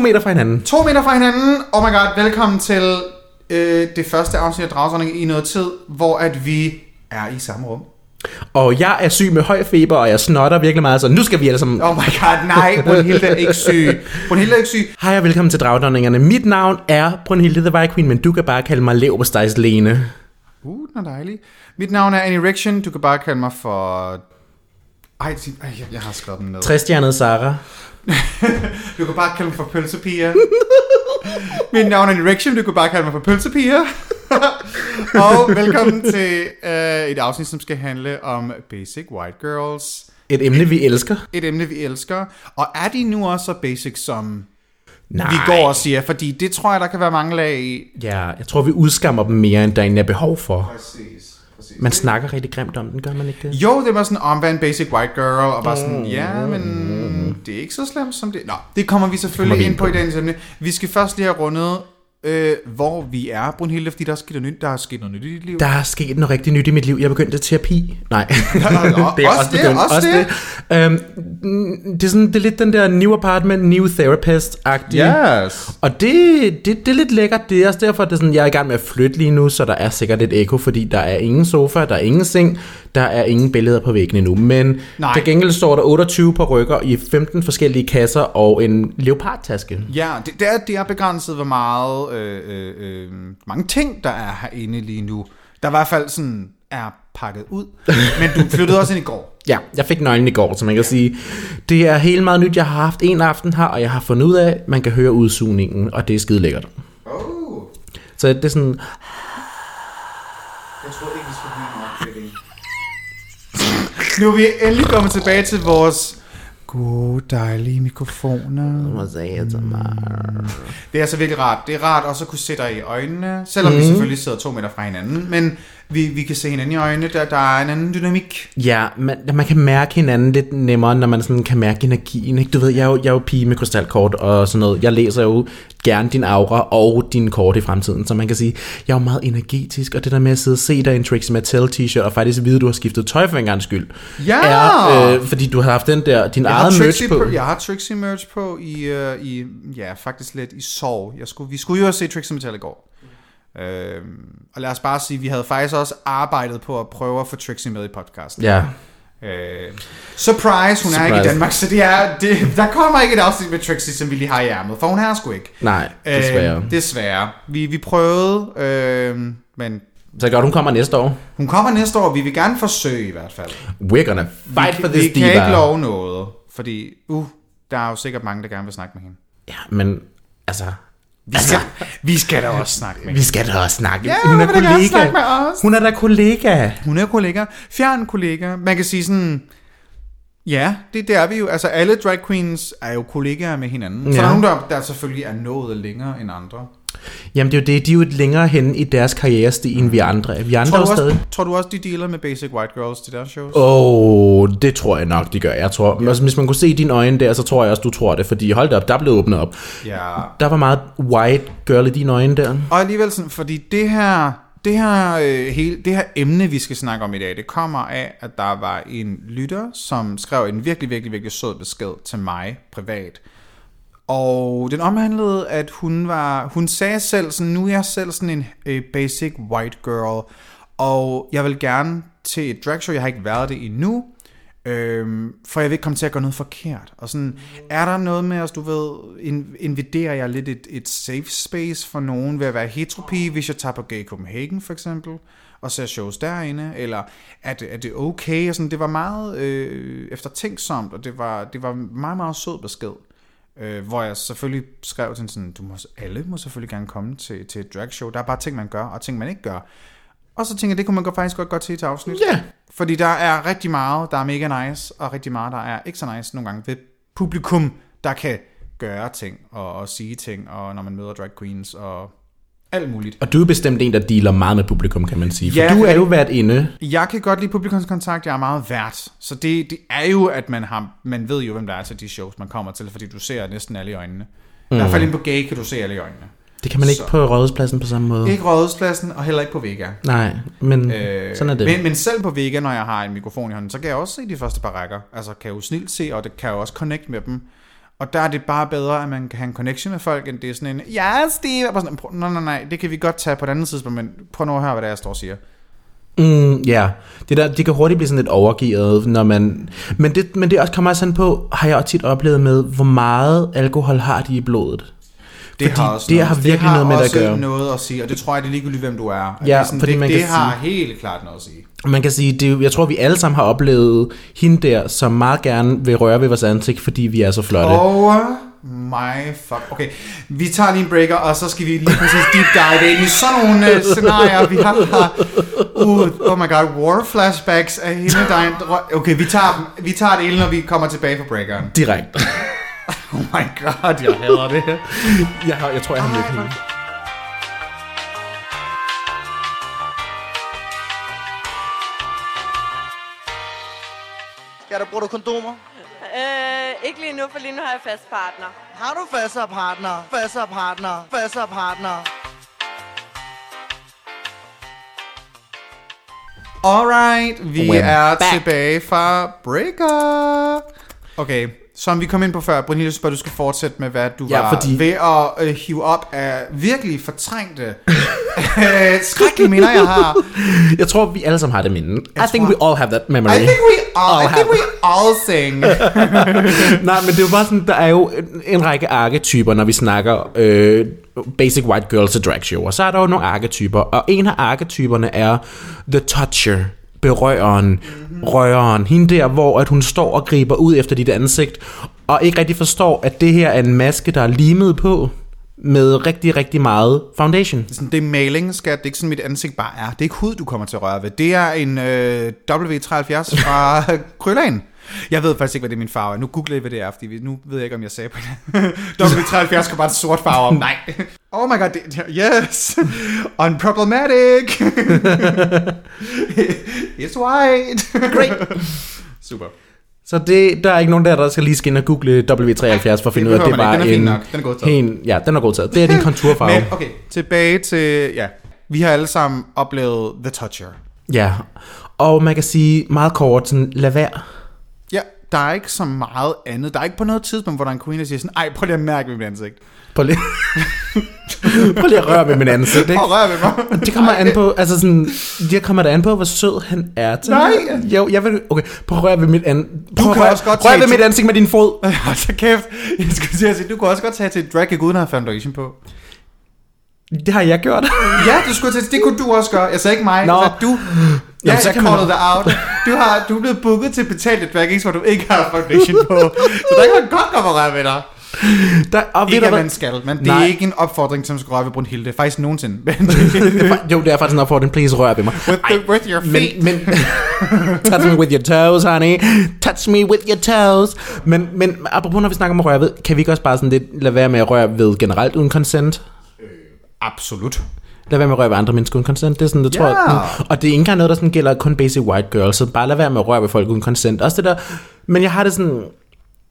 Meter fra hinanden. To meter fra hinanden. Oh my god, velkommen til øh, det første afsnit af Dragsordning i noget tid, hvor at vi er i samme rum. Og jeg er syg med høj feber, og jeg snotter virkelig meget, så nu skal vi alle sammen... Oh my god, nej, Brunhilde er ikke syg. Brunhilde er ikke syg. Hej og velkommen til Dragdronningerne. Mit navn er Brunhilde the Viking, men du kan bare kalde mig Lev på Lene. Uh, den er dejlig. Mit navn er Annie Riction. Du kan bare kalde mig for... Ej, ej jeg, jeg har skrevet den ned. Trestjernet Sara. Du kan bare kalde mig for pølsepiger. Mit navn er Annie Riction. Du kan bare kalde mig for pølsepiger. og velkommen til øh, et afsnit, som skal handle om Basic White Girls. Et emne, vi elsker. Et emne, vi elsker. Og er de nu også så basic, som Nej. vi går og siger? Fordi det tror jeg, der kan være mange lag i. Ja, jeg tror, vi udskammer dem mere, end der egentlig er behov for. Præcis. Man snakker rigtig grimt om den, gør man ikke det? Jo, det var sådan om, hvad en basic white girl, og bare sådan, ja, men det er ikke så slemt som det. Nå, det kommer vi selvfølgelig vi ind ind på i på. dagens emne. Vi skal først lige have rundet, øh, hvor vi er, Brunhilde, fordi der er sket noget nyt, der er sket noget nyt i dit liv. Der er sket noget rigtig nyt i mit liv. Jeg begyndte terapi. Nej, det er også det, også det. Øhm, det, er sådan, det er lidt den der new apartment, new therapist-agtige. Yes. Og det, det, det er lidt lækkert. Det er også derfor, at det er sådan, jeg er i gang med at flytte lige nu, så der er sikkert et ekko, fordi der er ingen sofa, der er ingen seng, der er ingen billeder på væggen endnu. Men Nej. til gengæld står der 28 på rykker i 15 forskellige kasser og en leopardtaske. Ja, det, det, er, det er begrænset, hvor meget, øh, øh, øh, mange ting, der er herinde lige nu. Der i hvert fald sådan er pakket ud. Men du flyttede også ind i går. Ja, jeg fik nøglen i går, så man kan sige, det er helt meget nyt. Jeg har haft en aften her, og jeg har fundet ud af, at man kan høre udsugningen, og det er skide lækkert. Oh. Så det er sådan, Jeg troede ikke, Nu er vi endelig kommet tilbage til vores gode, dejlige mikrofoner. Det er altså virkelig rart. Det er rart også at kunne se dig i øjnene, selvom mm. vi selvfølgelig sidder to meter fra hinanden. Men vi, vi kan se hinanden i øjnene, der, der er en anden dynamik. Ja, man, man kan mærke hinanden lidt nemmere, når man sådan kan mærke energien. Ikke? Du ved, jeg er, jo, jeg er jo pige med krystalkort og sådan noget. Jeg læser jo gerne din aura og din kort i fremtiden, så man kan sige, jeg er jo meget energetisk, og det der med at sidde og se dig i en Trixie Mattel t-shirt, og faktisk vide, at du har skiftet tøj for en gang skyld, Ja! er, øh, fordi du har haft den der, din Jeg eget merch på. på. jeg har Trixie merch på i, uh, i ja, faktisk lidt i sorg. Jeg skulle, vi skulle jo også se Trixie Mattel i går. Øhm, og lad os bare sige, vi havde faktisk også arbejdet på at prøve at få Trixie med i podcasten. Ja, Øh, surprise, hun er ikke i Surprise. Danmark, så det er, det, der kommer ikke et afsnit med Trixie, som vi lige har i ærmet, for hun er sgu ikke. nej, desværre. Øh, desværre. Vi, vi prøvede, øh, men Så godt, hun kommer næste år. hun kommer næste år, vi vil gerne forsøge i hvert fald. We're gonna fight vi, for vi this kan diva. ikke love noget, fordi uh, der er jo sikkert mange, der gerne vil snakke med hende. Ja, men altså... Vi skal, vi skal da også snakke med Vi skal da også snakke. Ja, hun er kollega. snakke med os. Hun er da kollega. Hun er kollega, fjern kollega. Man kan sige sådan, ja, det, det er vi jo. Altså alle drag queens er jo kollegaer med hinanden. Så Ja. der er nogen, der, der selvfølgelig er nået længere end andre. Jamen det er jo det, de er jo længere hen i deres karrierestil end vi andre. Vi andre Tror du, jo stadig... også, tror du også, de dealer med Basic White Girls til deres shows? Åh, oh, det tror jeg nok, de gør. Jeg tror, altså, hvis man kunne se dine øjne der, så tror jeg også, du tror det. Fordi hold da op, der blev åbnet op. Ja. Der var meget white girl i dine øjne der. Og alligevel sådan, fordi det her, det her, øh, hele, det her emne, vi skal snakke om i dag, det kommer af, at der var en lytter, som skrev en virkelig, virkelig, virkelig sød besked til mig privat. Og den omhandlede, at hun var, hun sagde selv, sådan, nu er jeg selv sådan en øh, basic white girl, og jeg vil gerne til et dragshow, jeg har ikke været det endnu, Øhm, for jeg vil ikke komme til at gøre noget forkert. Og sådan, er der noget med, os, du ved, in, inviderer jeg lidt et, et safe space for nogen ved at være heteropige, hvis jeg tager på Gay Copenhagen for eksempel, og ser shows derinde, eller er det, er det okay? Og sådan, det var meget øh, eftertænksomt, og det var, det var meget, meget sød besked. Øh, hvor jeg selvfølgelig skrev til sådan, du må, alle må selvfølgelig gerne komme til, til et dragshow. Der er bare ting, man gør, og ting, man ikke gør. Og så tænker jeg, det kunne man godt, faktisk godt godt til til afsnit. Ja. Fordi der er rigtig meget, der er mega nice, og rigtig meget, der er ikke så nice nogle gange ved publikum, der kan gøre ting og, og sige ting, og når man møder drag queens og, alt muligt. Og du er bestemt en, der dealer meget med publikum, kan man sige. For Ja, du er jo været inde. Jeg kan godt lide publikumskontakt, jeg er meget vært. Så det, det er jo, at man, har, man ved jo, hvem der er til de shows, man kommer til, fordi du ser næsten alle i øjnene. Mm. I hvert fald inde på gay kan du se alle i øjnene. Det kan man ikke Så- på Rådhuspladsen på samme måde. Ikke Rådhuspladsen, og heller ikke på Vega. Nej, men Øh, sådan er det. Men, men selv på Vega, når jeg har en mikrofon i hånden, så kan jeg også se de første par rækker. Altså kan jeg jo snilt se, og det kan jeg jo også connect med dem. Og der er det bare bedre, at man kan have en connection med folk, end det er sådan en, ja, Steve, og sådan, nej, nej, nej, det kan vi godt tage på et andet tidspunkt, men prøv nu at høre, hvad det er, jeg står og siger. Mm, ja, det, der, det kan hurtigt blive sådan lidt overgivet, når man... Men det, men det også kommer også an på, har jeg også tit oplevet med, hvor meget alkohol har de i blodet. Det Fordi har også det noget, har virkelig noget med det at gøre. noget at sige, og det tror jeg, det er ligegyldigt, hvem du er. At Ja, det er sådan, fordi det, man det kan har helt klart noget at sige. Man kan sige, det, jeg tror, vi alle sammen har oplevet hende der, som meget gerne vil røre ved vores ansigt, fordi vi er så flotte. Oh my fuck. Okay, vi tager lige en breaker, og så skal vi lige præcis deep dive ind i sådan nogle uh, scenarier, vi har. Uh, oh my god, war flashbacks af hende, der er en drø- Okay, vi tager, vi tager det hele, når vi kommer tilbage fra breakeren. Direkte. Oh my god, jeg hader det. jeg, har, jeg tror, jeg har mødt hende. Ja, der bruger du kondomer? Øh, ikke lige nu, for lige nu har jeg fast partner. Har du fastere partner? Fastere partner? Fastere partner? Alright, vi We're er back. tilbage fra breaker. Okay, som vi kom ind på før, jeg synes bare, du skal fortsætte med, hvad du Ja, var fordi- ved at uh, hive op af virkelig fortrængte, øh, skrækkelige minder, jeg har. Jeg tror, vi alle sammen har det minde. I think tror- we all have that memory. I think we all, I All think have. we all sing. Nej, men det er jo bare sådan, der er jo en, en række arketyper, når vi snakker øh, basic white girls til drag show. Og så er der jo nogle arketyper, og en af arketyperne er the toucher, berøreren, mm-hmm. røreren. Hende der, hvor at hun står og griber ud efter dit ansigt, og ikke rigtig forstår, at det her er en maske, der er limet på med rigtig, rigtig meget foundation. Sådan, det er maling, skat. Det er ikke sådan, mit ansigt bare er. Det er ikke hud, du kommer til at røre ved. Det er en øh, W73 fra Krøllagen. Jeg ved faktisk ikke, hvad det er min farve er. Nu googler jeg, hvad det er, fordi nu ved jeg ikke, om jeg sagde på det. W73 skal bare en sort farve om. Nej. Oh my god, det, yes. Unproblematic. It's white. Great. Super. Så det, der er ikke nogen der, der skal lige skal ind og google W73 for at finde ud af, at det var ikke. Den er en... Den er godtaget. En, ja, den er godtaget. Det er din konturfarve. Men okay, tilbage til, ja. Vi har alle sammen oplevet The Toucher. Ja, og man kan sige meget kort, sådan, lad være. Der er ikke så meget andet. Der er ikke på noget tidspunkt, hvor der er en queen, der siger sådan, ej, prøv lige at mærke mit ansigt. Prøv lige, prøv lige at røre ved min ansigt, ikke? Og rør ved mig. Det kommer an på, altså sådan, det kommer da an på, hvor sød han er til Nej. Jo, jeg vil, okay, prøv at røre ved mit an, prøv at kan røre, også godt tage ved mit ansigt med din fod. Hold så kæft. Jeg skulle sige, at sige, du kunne også godt tage til drag uden at have foundation på. Det har jeg gjort. Ja, du skulle til, det kunne du også gøre. Jeg sagde ikke mig, Nå. Nå. du. Ja, så jeg kan man- dig out. Du, har, du er blevet booket til betalt et drag gigs, hvor du ikke har foundation på. Så der kan man godt komme og røre ved dig. Der, og Ikke at man skal, men det Nej. er ikke en opfordring, som skal røre ved Brunhilde. Faktisk nogensinde. Det Jo, det er faktisk en opfordring, please rør ved mig. with, the, with your feet. Men, men touch me with your toes, honey. Touch me with your toes. Men, men apropos, når vi snakker om at røre ved, kan vi ikke også bare sådan lidt lade være med at røre ved generelt uden consent? Absolut. Lad være med at røre ved andre mennesker uden consent. Det er sådan, det tror Ja. jeg. Og det er ikke engang noget, der sådan gælder kun basic white girls. Så bare lad være med at røre ved folk uden consent. Også det der, men jeg har det sådan,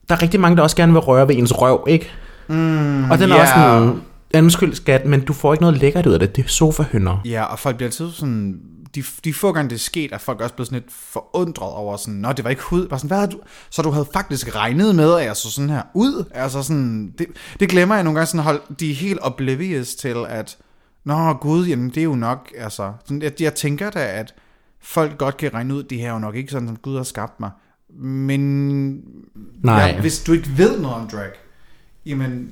der er rigtig mange, der også gerne vil røre ved ens røv, ikke? Mm, og den er også sådan, undskyld skat, men du får ikke noget lækkert ud af det. Det er sofahønder. Ja, og folk bliver altid sådan... De, de få gange det er sket, er folk også blevet sådan lidt forundret over sådan, Nå, det var ikke hud. Bare sådan, hvad du? Så du havde faktisk regnet med, at jeg så sådan her ud? Altså sådan, det, det glemmer jeg nogle gange sådan, hold, de er helt oblivious til, at Nå, gud, jamen det er jo nok, altså, sådan, jeg, jeg tænker da, at folk godt kan regne ud, det her er jo nok ikke sådan, som Gud har skabt mig. Men Nej. Ja, hvis du ikke ved noget om drag, jamen,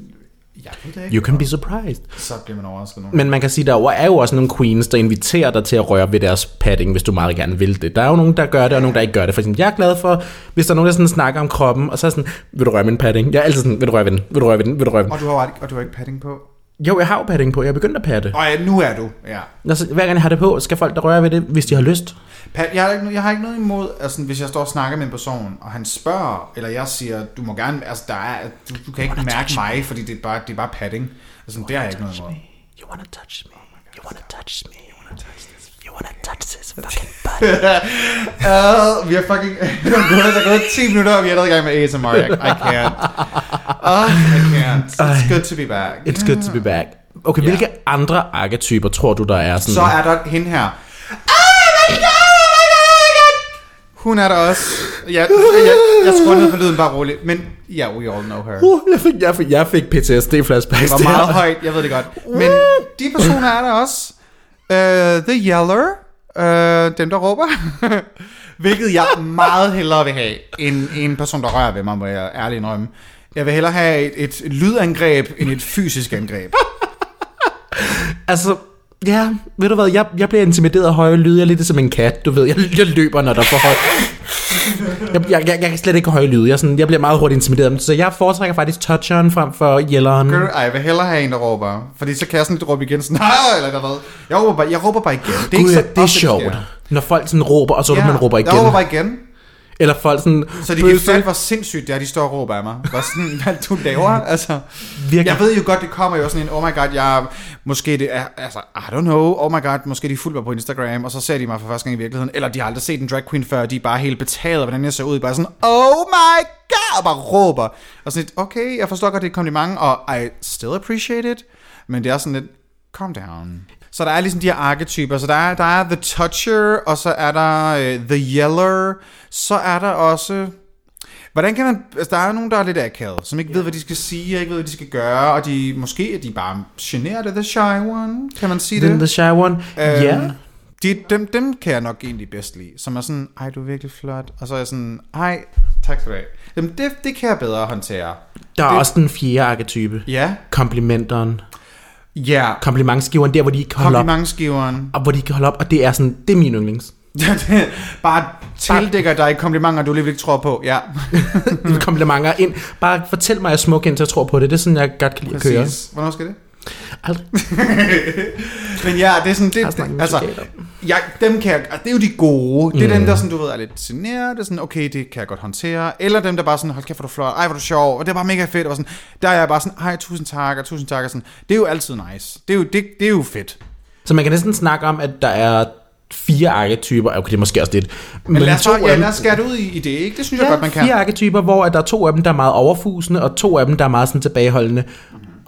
jeg ved det ikke. You can be surprised. Så bliver man overrasket nogle Men man kan sige, der er jo også nogle queens, der inviterer dig til at røre ved deres padding, hvis du meget gerne vil det. Der er jo nogen, der gør det, og nogen, der ikke gør det. For eksempel, jeg er glad for, hvis der er nogen, der sådan snakker om kroppen, og så er sådan, vil du røre min padding? Jeg er altid sådan, vil du røre ved den? Vil du røre ved den? Vil du røre ved den? Og du har, og du har ikke padding på? Jo, jeg har jo padding på. Jeg er begyndt at patte. Og ja, nu er du, ja. Altså, hver gang jeg har det på, skal folk der røre ved det, hvis de har lyst. Pat, jeg, har ikke, jeg har ikke noget imod, altså, hvis jeg står og snakker med en person, og han spørger, eller jeg siger, du må gerne, altså, der er, du, du kan ikke mærke mig, fordi det er bare, det er bare padding. Altså, det har jeg ikke noget imod. You wanna touch me? You wanna touch me? You wanna touch this? Wanna touch this Oh fucking butt? Uh, vi har fucking... der er gået 10 minutter, og vi er allerede i gang med ASMR. I, I can't. Uh, I can't. It's good to be back. It's good to be back. Okay, Ja. hvilke andre arketyper tror du, der er sådan? Så er der hende her. Hun er der også. Jeg, jeg, jeg skruer ned for lyden bare roligt. Men ja, yeah, we all know her. Uh, jeg, fik, jeg, fik, jeg fik PTSD-flashbacks. Det var meget højt, jeg ved det godt. Men de personer er der også. Uh, the Yeller. Uh, dem, der råber. Hvilket jeg meget hellere vil have, end en person, der rører ved mig, må jeg ærligt indrømme. Jeg vil hellere have et, et lydangreb, end et fysisk angreb. Altså, ja, ved du hvad, jeg, jeg bliver intimideret af høje lyde. Jeg er lidt som en kat, du ved. Jeg, jeg løber, når der er for højt. Jeg, jeg, jeg, jeg kan slet ikke høje lyde. Jeg, sådan, jeg bliver meget hurtigt intimideret. Så jeg foretrækker faktisk toucheren frem for yelleren. Gør du- Ej, jeg vil hellere have en, der råber. Fordi så kan jeg sådan lidt råbe igen, sådan, eller hvad. Jeg råber bare, jeg råber bare igen. Det er Gud, så ja, det er sjovt. Når folk sådan råber, og så ja, man råber igen. Jeg råber bare igen. Eller folk sådan... Så de kan fatte, hvor sindssygt det er, de står og råber af mig. Hvor sådan, hvad du laver, altså. Virkelig. Jeg ved jo godt, det kommer jo sådan en, oh my god, jeg, måske det er, altså, I don't know, oh my god, måske de fulgte mig på Instagram, og så ser de mig for første gang i virkeligheden, eller de har aldrig set en drag queen før, de er bare helt betaget af, hvordan jeg ser ud, bare sådan, oh my god, og bare råber. Og sådan lidt, okay, jeg forstår godt, det er et kompliment, og I still appreciate it, men det er sådan lidt, calm down. Så der er ligesom de her arketyper, så der er, der er The Toucher, og så er der uh, The Yeller, så er der også... Hvordan kan man... Altså, der er nogen, der er lidt akavet, som ikke ved, hvad de skal sige, og ikke ved, hvad de skal gøre, og de måske er de bare generet af The Shy One, kan man sige Den det? the shy one. Øhm, ja. De, dem, dem kan jeg nok egentlig bedst lide, som er sådan, ej, du er virkelig flot, og så er jeg sådan, ej, tak skal du have. Jamen, det, det kan jeg bedre håndtere. Der er det- også den fjerde arketype. Ja, Komplimenteren. Ja, Komplimentsgiveren, der hvor de ikke kan holde op. komplimentsgiveren. Og hvor de kan holde op, og det er sådan, det er min yndlings. bare tildækker dig komplimenter, du alligevel ikke tror på. Ja, Komplimenter ind. Bare fortæl mig, at jeg er smuk, indtil jeg tror på det. Det er sådan, jeg godt kan lide at køre. Hvornår skal det? Aldrig. Men ja, det er sådan, Jeg det, det altså, ja, dem kan jeg, det er jo de gode. Det er Mm. dem, der sådan, du ved, er lidt generet, det er sådan, okay, det kan jeg godt håndtere. Eller dem, der bare sådan, hold kæft, hvor du flot, ej, hvor er du sjov, og det er bare mega fedt, og sådan, der er jeg bare sådan, ej, tusind tak, og tusind tak, og sådan. Det er jo altid nice. Det er jo, det, det er jo fedt. Så man kan næsten snakke om, at der er fire arketyper. Okay, det er måske også lidt. Men lad os, to ja, lad os skære det ud i, i det, ikke? Det synes jeg ja, godt, man kan. fire arketyper, hvor at der er to af dem, der er meget overfusende, og to af dem, der er meget sådan tilbageholdende.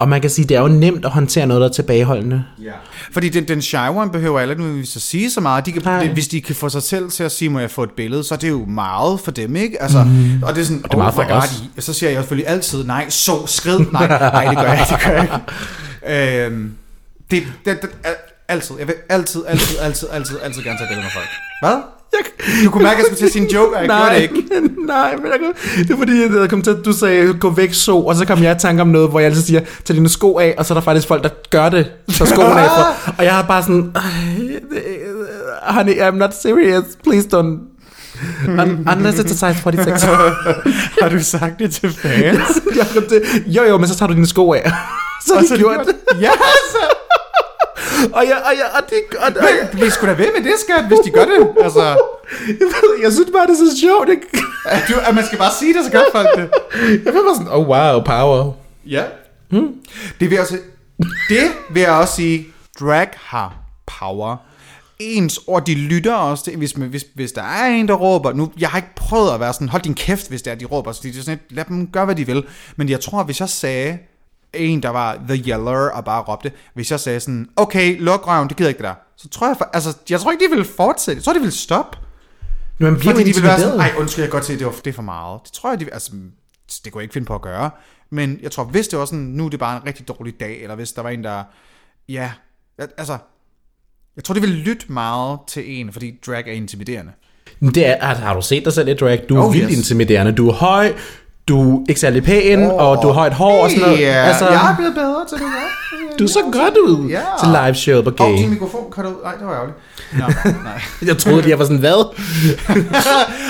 Og man kan sige, det er jo nemt at håndtere noget, der er tilbageholdende. Ja. Fordi den, den shy one behøver alle nu at sige så meget. De kan, Nej. hvis de kan få sig selv til at sige, må jeg få et billede, så er det jo meget for dem, ikke? Altså, mm. Og det er sådan, det er meget for hvor er os. Så siger jeg selvfølgelig altid, nej, så, skrid, nej, nej, det gør jeg ikke, det gør jeg ikke. øhm, det, det, det, al- altid, jeg vil altid, altid, altid, altid, altid gerne tage billeder med folk. Hvad? Du kunne mærke, at jeg skulle til at sige en joke, og jeg gjorde det ikke. nej, men jeg, kunne- det er fordi, jeg kom til, at du sagde, gå væk så, og så kom jeg i tanke om noget, hvor jeg altid siger, tag dine sko af, og så er der faktisk folk, der gør det, tager skoene af for. Og jeg har bare sådan, "Ej, det- honey, I'm not serious, please don't. Un- unless it's a size 46. Har du sagt det til fans? jeg kom til, jo jo, men så tager du dine sko af. så har de gjort det. Ja, så. Og jeg, og jeg, og det, og, og, jeg, Men bliv sgu da ved med det, skat, hvis de gør det. Altså, jeg synes bare, det er så sjovt. Ikke? at, du, at man skal bare sige det, så gør folk det. Jeg var bare sådan, oh wow, power. Ja. Hmm. Det vil jeg også, det vil jeg også sige, drag har power. Ens ord, de lytter også til, hvis, hvis, hvis der er en, der råber, nu, jeg har ikke prøvet at være sådan, hold din kæft, hvis det er, de råber, så det er sådan lad dem gøre, hvad de vil. Men jeg tror, hvis jeg sagde, en, der var The Yeller, og bare råbte, hvis jeg sagde sådan, okay, luk røven, det gider ikke det der, så tror jeg, for- altså, jeg tror ikke, de ville fortsætte, jeg tror, de ville stoppe. Men man bliver Fordi de vil være sådan, intimideret. ej undskyld, jeg kan godt se, det, var, det er for meget. Det tror jeg, de vil, altså, det kunne jeg ikke finde på at gøre. Men jeg tror, hvis det var sådan, nu er det bare en rigtig dårlig dag, eller hvis der var en, der, ja, altså, jeg tror, de vil lytte meget til en, fordi drag er intimiderende. Det er, altså, har du set dig selv i drag? Du er oh, vildt yes. intimiderende. Du er høj, du er ikke særlig pæn, oh, og du har højt hår og sådan noget. Altså, jeg er blevet bedre til det, ja. du så godt ud Ja. til live show på Åh, oh, gay. din mikrofon kan du ud. Nej, det var ærgerligt. Nå, nej. Jeg troede, jeg var sådan, hvad?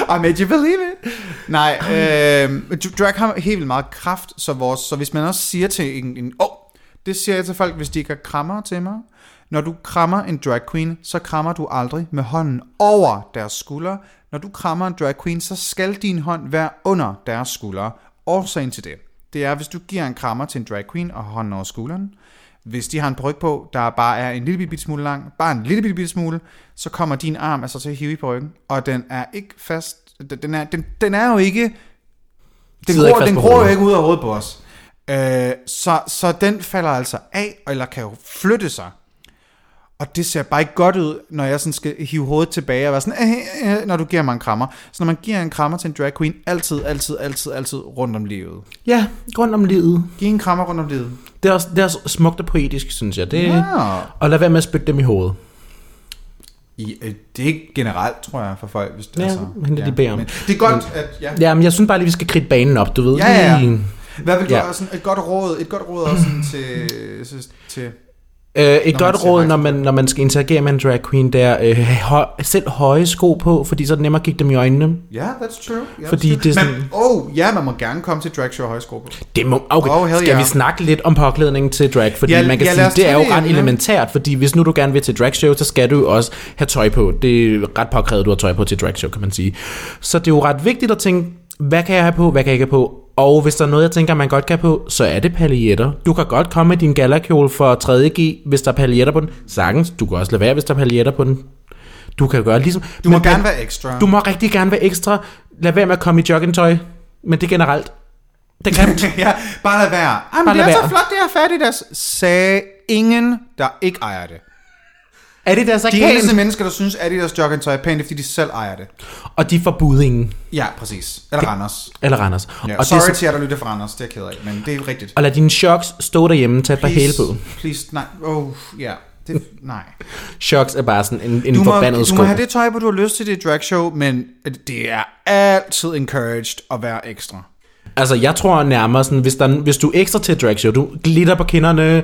I made you believe it. Nej, øh, drag har helt vildt meget kraft, så, vores, så hvis man også siger til en, en oh, det siger jeg til folk, hvis de ikke har krammer til mig. Når du krammer en drag queen, så krammer du aldrig med hånden over deres skulder. Når du krammer en drag queen, så skal din hånd være under deres skulder. Årsagen til det, det er, hvis du giver en krammer til en drag queen og hånden over skulderen, Hvis de har en paryk på, der bare er en lille bitte, bitte smule lang, bare en lille bitte, bitte smule, så kommer din arm altså til at hive i parykken, og den er ikke fast, den- er, den, den er jo ikke, den ikke gror, fast den gror jo ikke ud af hovedet på os. Øh, så, så den falder altså af, eller kan jo flytte sig. Og det ser bare ikke godt ud, når jeg sådan skal hive hovedet tilbage og være sådan, øh, øh, når du giver mig en krammer. Så når man giver en krammer til en drag queen, altid, altid, altid, altid rundt om livet. Ja, rundt om livet. Giv en krammer rundt om livet. Det er også, det er også smukt og poetisk, synes jeg. Det, Ja. Og lad være med at spytte dem i hovedet. I, øh, det er ikke generelt, tror jeg, for folk. Hvis det Ja, er så. men det, de beder om. Men det er godt, at... Ja. Ja, men jeg synes bare lige, vi skal kridte banen op, du ved. Ja, ja, ja. Hvad vil du Ja. ja. sådan et godt råd, et godt råd også sådan til, til Øh, et man godt råd, når man, når man skal interagere med en drag queen, det er øh, høj, selv høje sko på, fordi så er det nemmere at kigge dem i øjnene. Ja, yeah, that's true. Yeah, Fordi that's true. det er sådan- Men, oh, ja, man må gerne komme til drag show og højsko på. Det må, okay, Oh, skal yeah. vi snakke lidt om påklædningen til drag? Fordi Ja, man kan ja, sige, det er jo det ret elementært, fordi hvis nu du gerne vil til drag show, så skal du også have tøj på. Det er ret påkrævet, du har tøj på til drag show, kan man sige. Så det er jo ret vigtigt at tænke, hvad kan jeg have på, hvad kan jeg ikke have på? Og hvis der er noget, jeg tænker, man godt kan på, så er det paljetter. Du kan godt komme med din galakjole for 3.G, hvis der er paljetter på den. Sagtens, du kan også lade være, hvis der er paljetter på den. Du kan gøre ligesom... Du må men- gerne være ekstra. Du må rigtig gerne være ekstra. Lad være med at komme i joggingtøj. Men det er generelt. Det kan ja, bare lad være. Ej, men Bare det er lad så være. flot, det er færdigt. Der sagde ingen, der ikke ejer det. Er det der så De eneste pænt? mennesker, der synes, at Adidas joggingtøj er pænt, det er, fordi de selv ejer det. Og de får budingen. Ja, præcis. Eller Randers. Eller Randers. Ja, og, sorry det er, til jer, der lytter fra Randers. Det er jeg ked af, men det er rigtigt. og lad dine shocks stå derhjemme, tag et par hæle på. please, nej. Oh, ja. Det, nej. Shocks er bare sådan en, en Du må, forbandet du sko. må have det tøj på, du har lyst til det drag show, men det er altid encouraged at være ekstra. Altså, jeg tror nærmere sådan, hvis, der, hvis du er ekstra til drag show, du glitter på kinderne,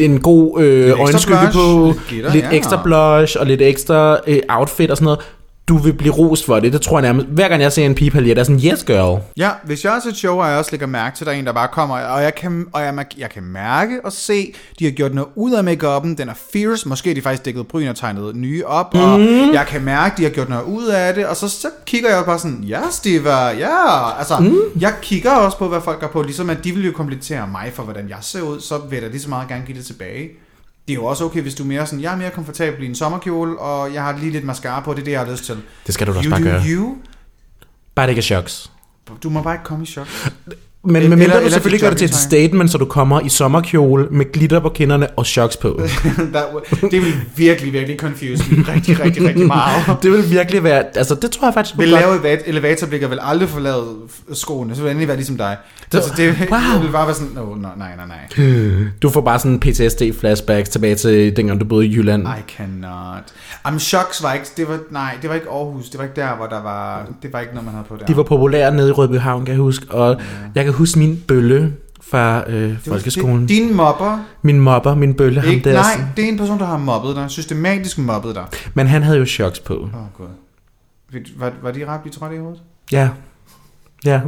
en god øh, øjenskygge på, lidt glitter, lidt ja. ekstra blush og lidt ekstra øh, outfit og sådan noget. Du vil blive rost for det. Det tror jeg nærmest. Hver gang jeg ser en pige paljet, er sådan, yes girl. Ja, hvis jeg er til et show, og jeg også lægger mærke til, at der er en, der bare kommer, og jeg kan, og jeg, jeg kan mærke og se, de har gjort noget ud af make-up'en, den er fierce, måske har de faktisk dækket bryn og tegnet nye op, mm. og jeg kan mærke, de har gjort noget ud af det, og så, så kigger jeg bare sådan, ja, Steve, ja, altså, mm. jeg kigger også på, hvad folk går på, ligesom at de vil jo komplimentere mig for, hvordan jeg ser ud, så vil jeg da lige så meget gerne give det tilbage. Det er jo også okay, hvis du er mere sådan, jeg er mere komfortabel i en sommerkjole, og jeg har lige lidt mascara på, det er det, jeg har lyst til. Det skal du da også bare gøre. you. Bare det ikke er shocks. Du må bare ikke komme i chok. Men med mindre eller du selvfølgelig gør det til et statement, så du kommer i sommerkjole med glitter på kinderne og shocks på. Det vil virkelig, virkelig confuse me rigtig, rigtig, rigtig meget. det vil virkelig være, altså det tror jeg faktisk Vil godt- lave elevat- elevatorblikker vil aldrig forlade skoene, så vil det endelig være ligesom dig. Altså, det, Wow. det vil bare være sådan, no, no, nej, nej, nej. Du får bare sådan PTSD-flashbacks tilbage til dengang du boede i Jylland. I cannot. Am Shocks var ikke, det var, nej, det var ikke Aarhus, det var ikke der, hvor der var, det var ikke noget, man havde på der. De var populære nede i Rødbyhavn, kan jeg huske. Og jeg kan huske min bølle fra øh, Det folkeskolen. Det, din mobber, Min mobber, min bølle, ham ikke, der. nej, det er en person, der har mobbet dig, systematisk mobbet dig. Men han havde jo shocks på. Åh, oh, gud. Var, var de ret, de trådte i hovedet? Ja. Ja.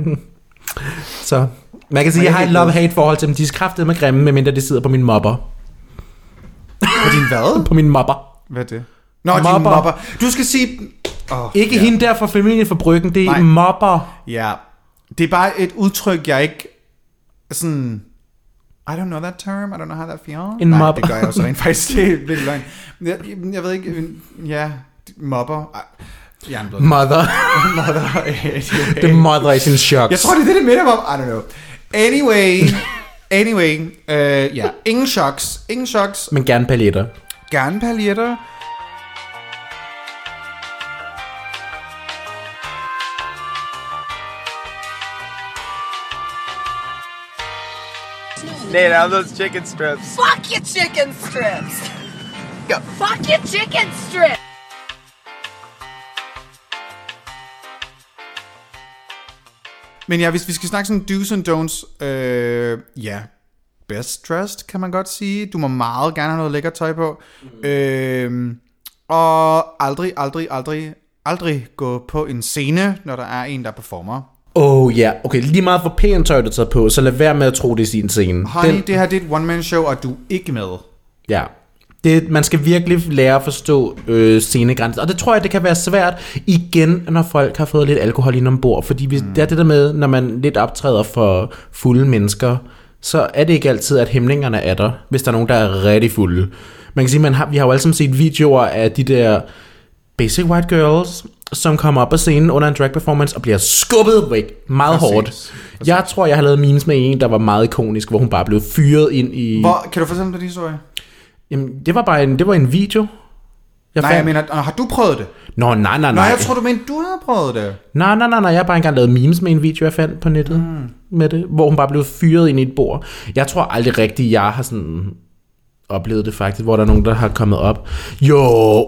Så man kan sige, jeg jeg har et love-hate forhold til dem. De er kraftet med grimme, medmindre de sidder på min mobber. På din hvad? På min mobber. Hvad er det? Nå, mobber. Din mobber. Du skal sige... Oh, Ikke ja. hende der fra familien fra Bryggen, det er Nej. mobber. Ja. Det er bare et udtryk, jeg ikke... Sådan... I don't know that term. I don't know how that feels. En Nej, mobber. det gør jeg også rent faktisk. Det er lidt løgn. Jeg, jeg ved ikke... Ja, mobber. Ej, Jernblod. Mother. Mother. The mother is in shocks. Jeg tror, det er det, det minder mig om. I don't know. Anyway. Anyway. Uh, ja. Ingen shocks. Ingen shocks. Men gerne paljetter. Gerne paljetter. Nate, how those chicken strips? Fuck your chicken strips. Go. Fuck your chicken strips. Men ja, hvis vi skal snakke sådan do's and don'ts, øh, ja, best dressed, kan man godt sige. Du må meget gerne have noget lækkert tøj på. Mm. Øh, og aldrig, aldrig, aldrig, aldrig gå på en scene, når der er en, der performer. Oh ja, yeah. okay, lige meget for pænt tøj, du tager på, så lad være med at tro, det er sin scene. Honey, Den... det her det er et one-man-show, og du er ikke med. Ja. Det, man skal virkelig lære at forstå øh, scenegrænser. Og det tror jeg, det kan være svært igen, når folk har fået lidt alkohol ind ombord. Fordi hvis, mm. det er det der med, når man lidt optræder for fulde mennesker, så er det ikke altid, at hæmningerne er der, hvis der er nogen, der er rigtig fulde. Man kan sige, man har, vi har jo alle sammen set videoer af de der basic white girls, som kommer op på scenen under en drag performance og bliver skubbet væk meget Præcis. hårdt. Jeg tror, jeg har lavet memes med en, der var meget ikonisk, hvor hun bare blev fyret ind i... Hvor, kan du fortælle mig den historie? Jamen, det var bare en, det var en video. Jeg Nej, jeg mener, har du prøvet det? Nå, nej, nej, Nå, nej. jeg tror, du mente, du havde prøvet det. Nej, nej, nej, nej. Jeg har bare engang lavet memes med en video, jeg fandt på nettet. Mm. Med det, hvor hun bare blev fyret ind i et bord. Jeg tror aldrig rigtigt, jeg har sådan oplevet det faktisk, hvor der er nogen, der har kommet op. Jo,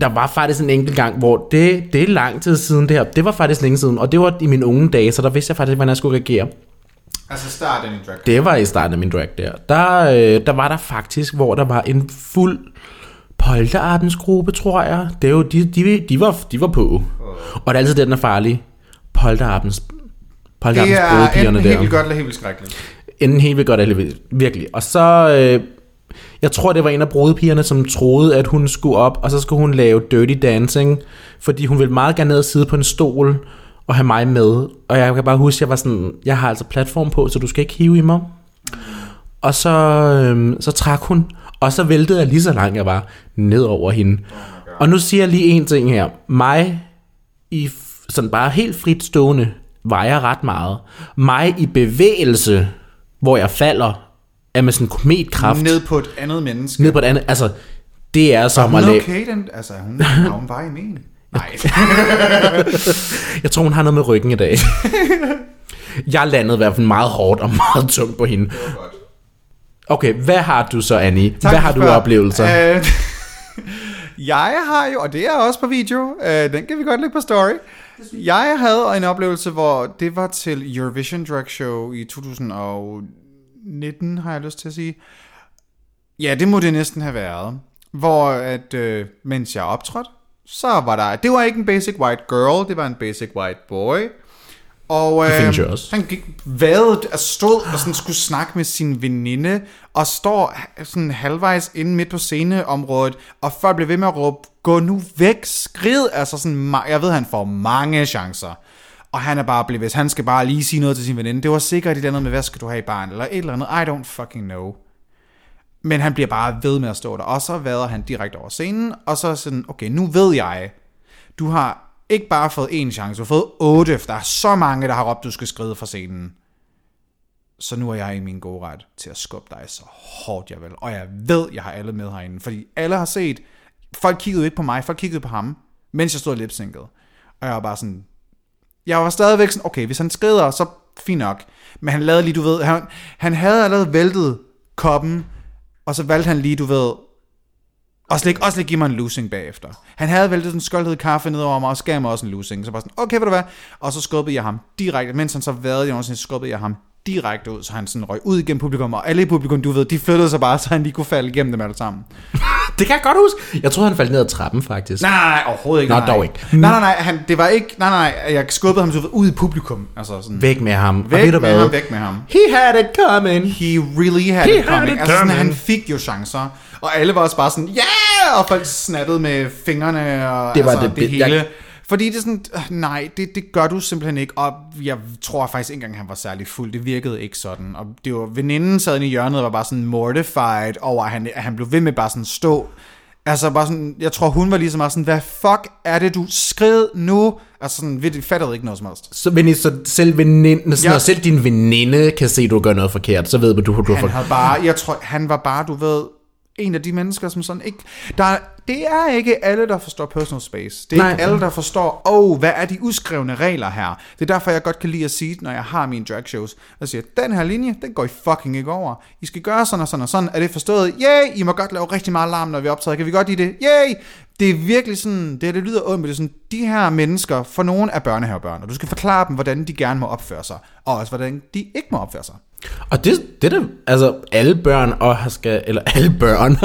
der var faktisk en enkelt gang, hvor det, det er lang tid siden det her. Det var faktisk længe siden, og det var i mine unge dage, så der vidste jeg faktisk, hvordan jeg skulle reagere. Altså starten i drag. Det var i starten af min drag der. Der, øh, der var der faktisk, hvor der var en fuld polterabensgruppe, tror jeg. Det er jo, de, de, de, var, de var på. Og det er altid det, den er farlig. Polterabens, Det polterabens er brudepigerne enten der. helt vildt godt eller helt vildt skrækkeligt. Enten helt vildt godt, eller vildt- virkelig. Og så, øh, jeg tror, det var en af brudepigerne, som troede, at hun skulle op, og så skulle hun lave dirty dancing, fordi hun ville meget gerne ned og sidde på en stol og have mig med. Og jeg kan bare huske, at jeg var sådan, jeg har altså platform på, så du skal ikke hive i mig. Og så, øhm, så trak hun, og så væltede jeg lige så langt jeg var ned over hende. Og nu siger jeg lige en ting her. Mig i sådan bare helt frit stående vejer ret meget. Mig i bevægelse, hvor jeg falder, er med sådan en kometkraft ned, på et andet menneske. ned på et andet. Altså, det er som at lave... okay, den? Altså, hun, er hun bare i men? Nej. Jeg tror, hun har noget med ryggen i dag. jeg landede i hvert fald meget hårdt og meget tungt på hende. Okay, hvad har du så, Annie? Tak, hvad har du oplevelser? Øh, jeg har jo, og det er også på video, øh, den kan vi godt lægge på story. Jeg havde en oplevelse, hvor det var til Eurovision Drag Show i 2019, har jeg lyst til at sige. Ja, det må det næsten have været. Hvor at, øh, mens jeg optrådte, så var der, det var ikke en basic white girl, det var en basic white boy. Og øh, også. han gik vadet, altså stod og sådan skulle snakke med sin veninde, og står sådan halvvejs inde midt på sceneområdet, og folk blev ved med at råbe, gå nu væk, skrid, altså sådan, jeg ved, han får mange chancer. Og han er bare blevet, hvis han skal bare lige sige noget til sin veninde, det var sikkert et eller andet med, hvad skal du have i barn, eller et eller andet, I don't fucking know. Men han bliver bare ved med at stå der, og så vader han direkte over scenen, og så er sådan, okay, nu ved jeg, du har ikke bare fået én chance, du har fået otte, for der er så mange, der har råbt, du skal skride fra scenen. Så nu er jeg i min gode ret til at skubbe dig så hårdt jeg vil. Og jeg ved, jeg har alle med herinde, fordi alle har set, folk kiggede ikke på mig, folk kiggede på ham, mens jeg stod lipsynket. Og jeg var bare sådan, jeg var stadigvæk sådan, okay, hvis han skrider, så fint nok. Men han lavede lige, du ved, han, han havde allerede væltet koppen, og så valgte han lige, du ved, og slet, også lige give mig en losing bagefter. Han havde væltet den skoldhed kaffe ned over mig, og så gav mig også en losing. Så bare sådan, okay, ved du hvad? Og så skubbede jeg ham direkte, mens han så vade jeg så skubbede jeg ham direkte ud, så han sådan røg ud igennem publikum, og alle i publikum, du ved, de flyttede sig bare, så han lige kunne falde igennem dem alle sammen. Det kan jeg godt huske. Jeg troede, han faldt ned ad trappen, faktisk. Nej, nej, nej, overhovedet ikke. Nå, nej, nej. dog ikke. Nej, nej, nej, han, det var ikke, nej, nej, jeg skubbede ham så ud i publikum. Altså sådan, Væk med ham. og væk ved du med hvad? ham, væk med ham. He had it coming. He really had He it coming. had it altså sådan, coming. han fik jo chancer. Og alle var også bare sådan, ja! Yeah! Og folk snattede med fingrene og Det var altså, det det, hele. jeg- Fordi det er sådan, øh, nej, det, det gør du simpelthen ikke. Og jeg tror faktisk ikke engang, han var særlig fuld. Det virkede ikke sådan. Og det var, veninden sad inde i hjørnet og var bare sådan mortified over, at han, at han blev ved med bare sådan stå. Altså bare sådan, jeg tror hun var ligesom bare sådan, hvad fuck er det, du skrid nu? Altså sådan, vi fattede ikke noget som helst. Så, men så selv, veninde, sådan, Ja. når selv din veninde kan se, at du gør noget forkert, så ved du, du, du Han havde bare, jeg tror, han var bare, du ved, en af de mennesker, som sådan ikke... Der, er- det er ikke alle, der forstår personal space. Det er Nej. ikke alle, der forstår, åh, oh, hvad er de uskrevne regler her? Det er derfor, jeg godt kan lide at sige, når jeg har mine drag shows, jeg siger, den her linje, den går I fucking ikke over. I skal gøre sådan og sådan og sådan. Er det forstået? Yay! I må godt lave rigtig meget larm, når vi optager. Kan vi godt lide det? Yay! Det er virkelig sådan, det, det lyder ondt, men det er sådan, de her mennesker, for nogen er børnehavebørn, og du skal forklare dem, hvordan de gerne må opføre sig, og også hvordan de ikke må opføre sig. Og det, det er da, altså alle børn og skal, eller alle børn,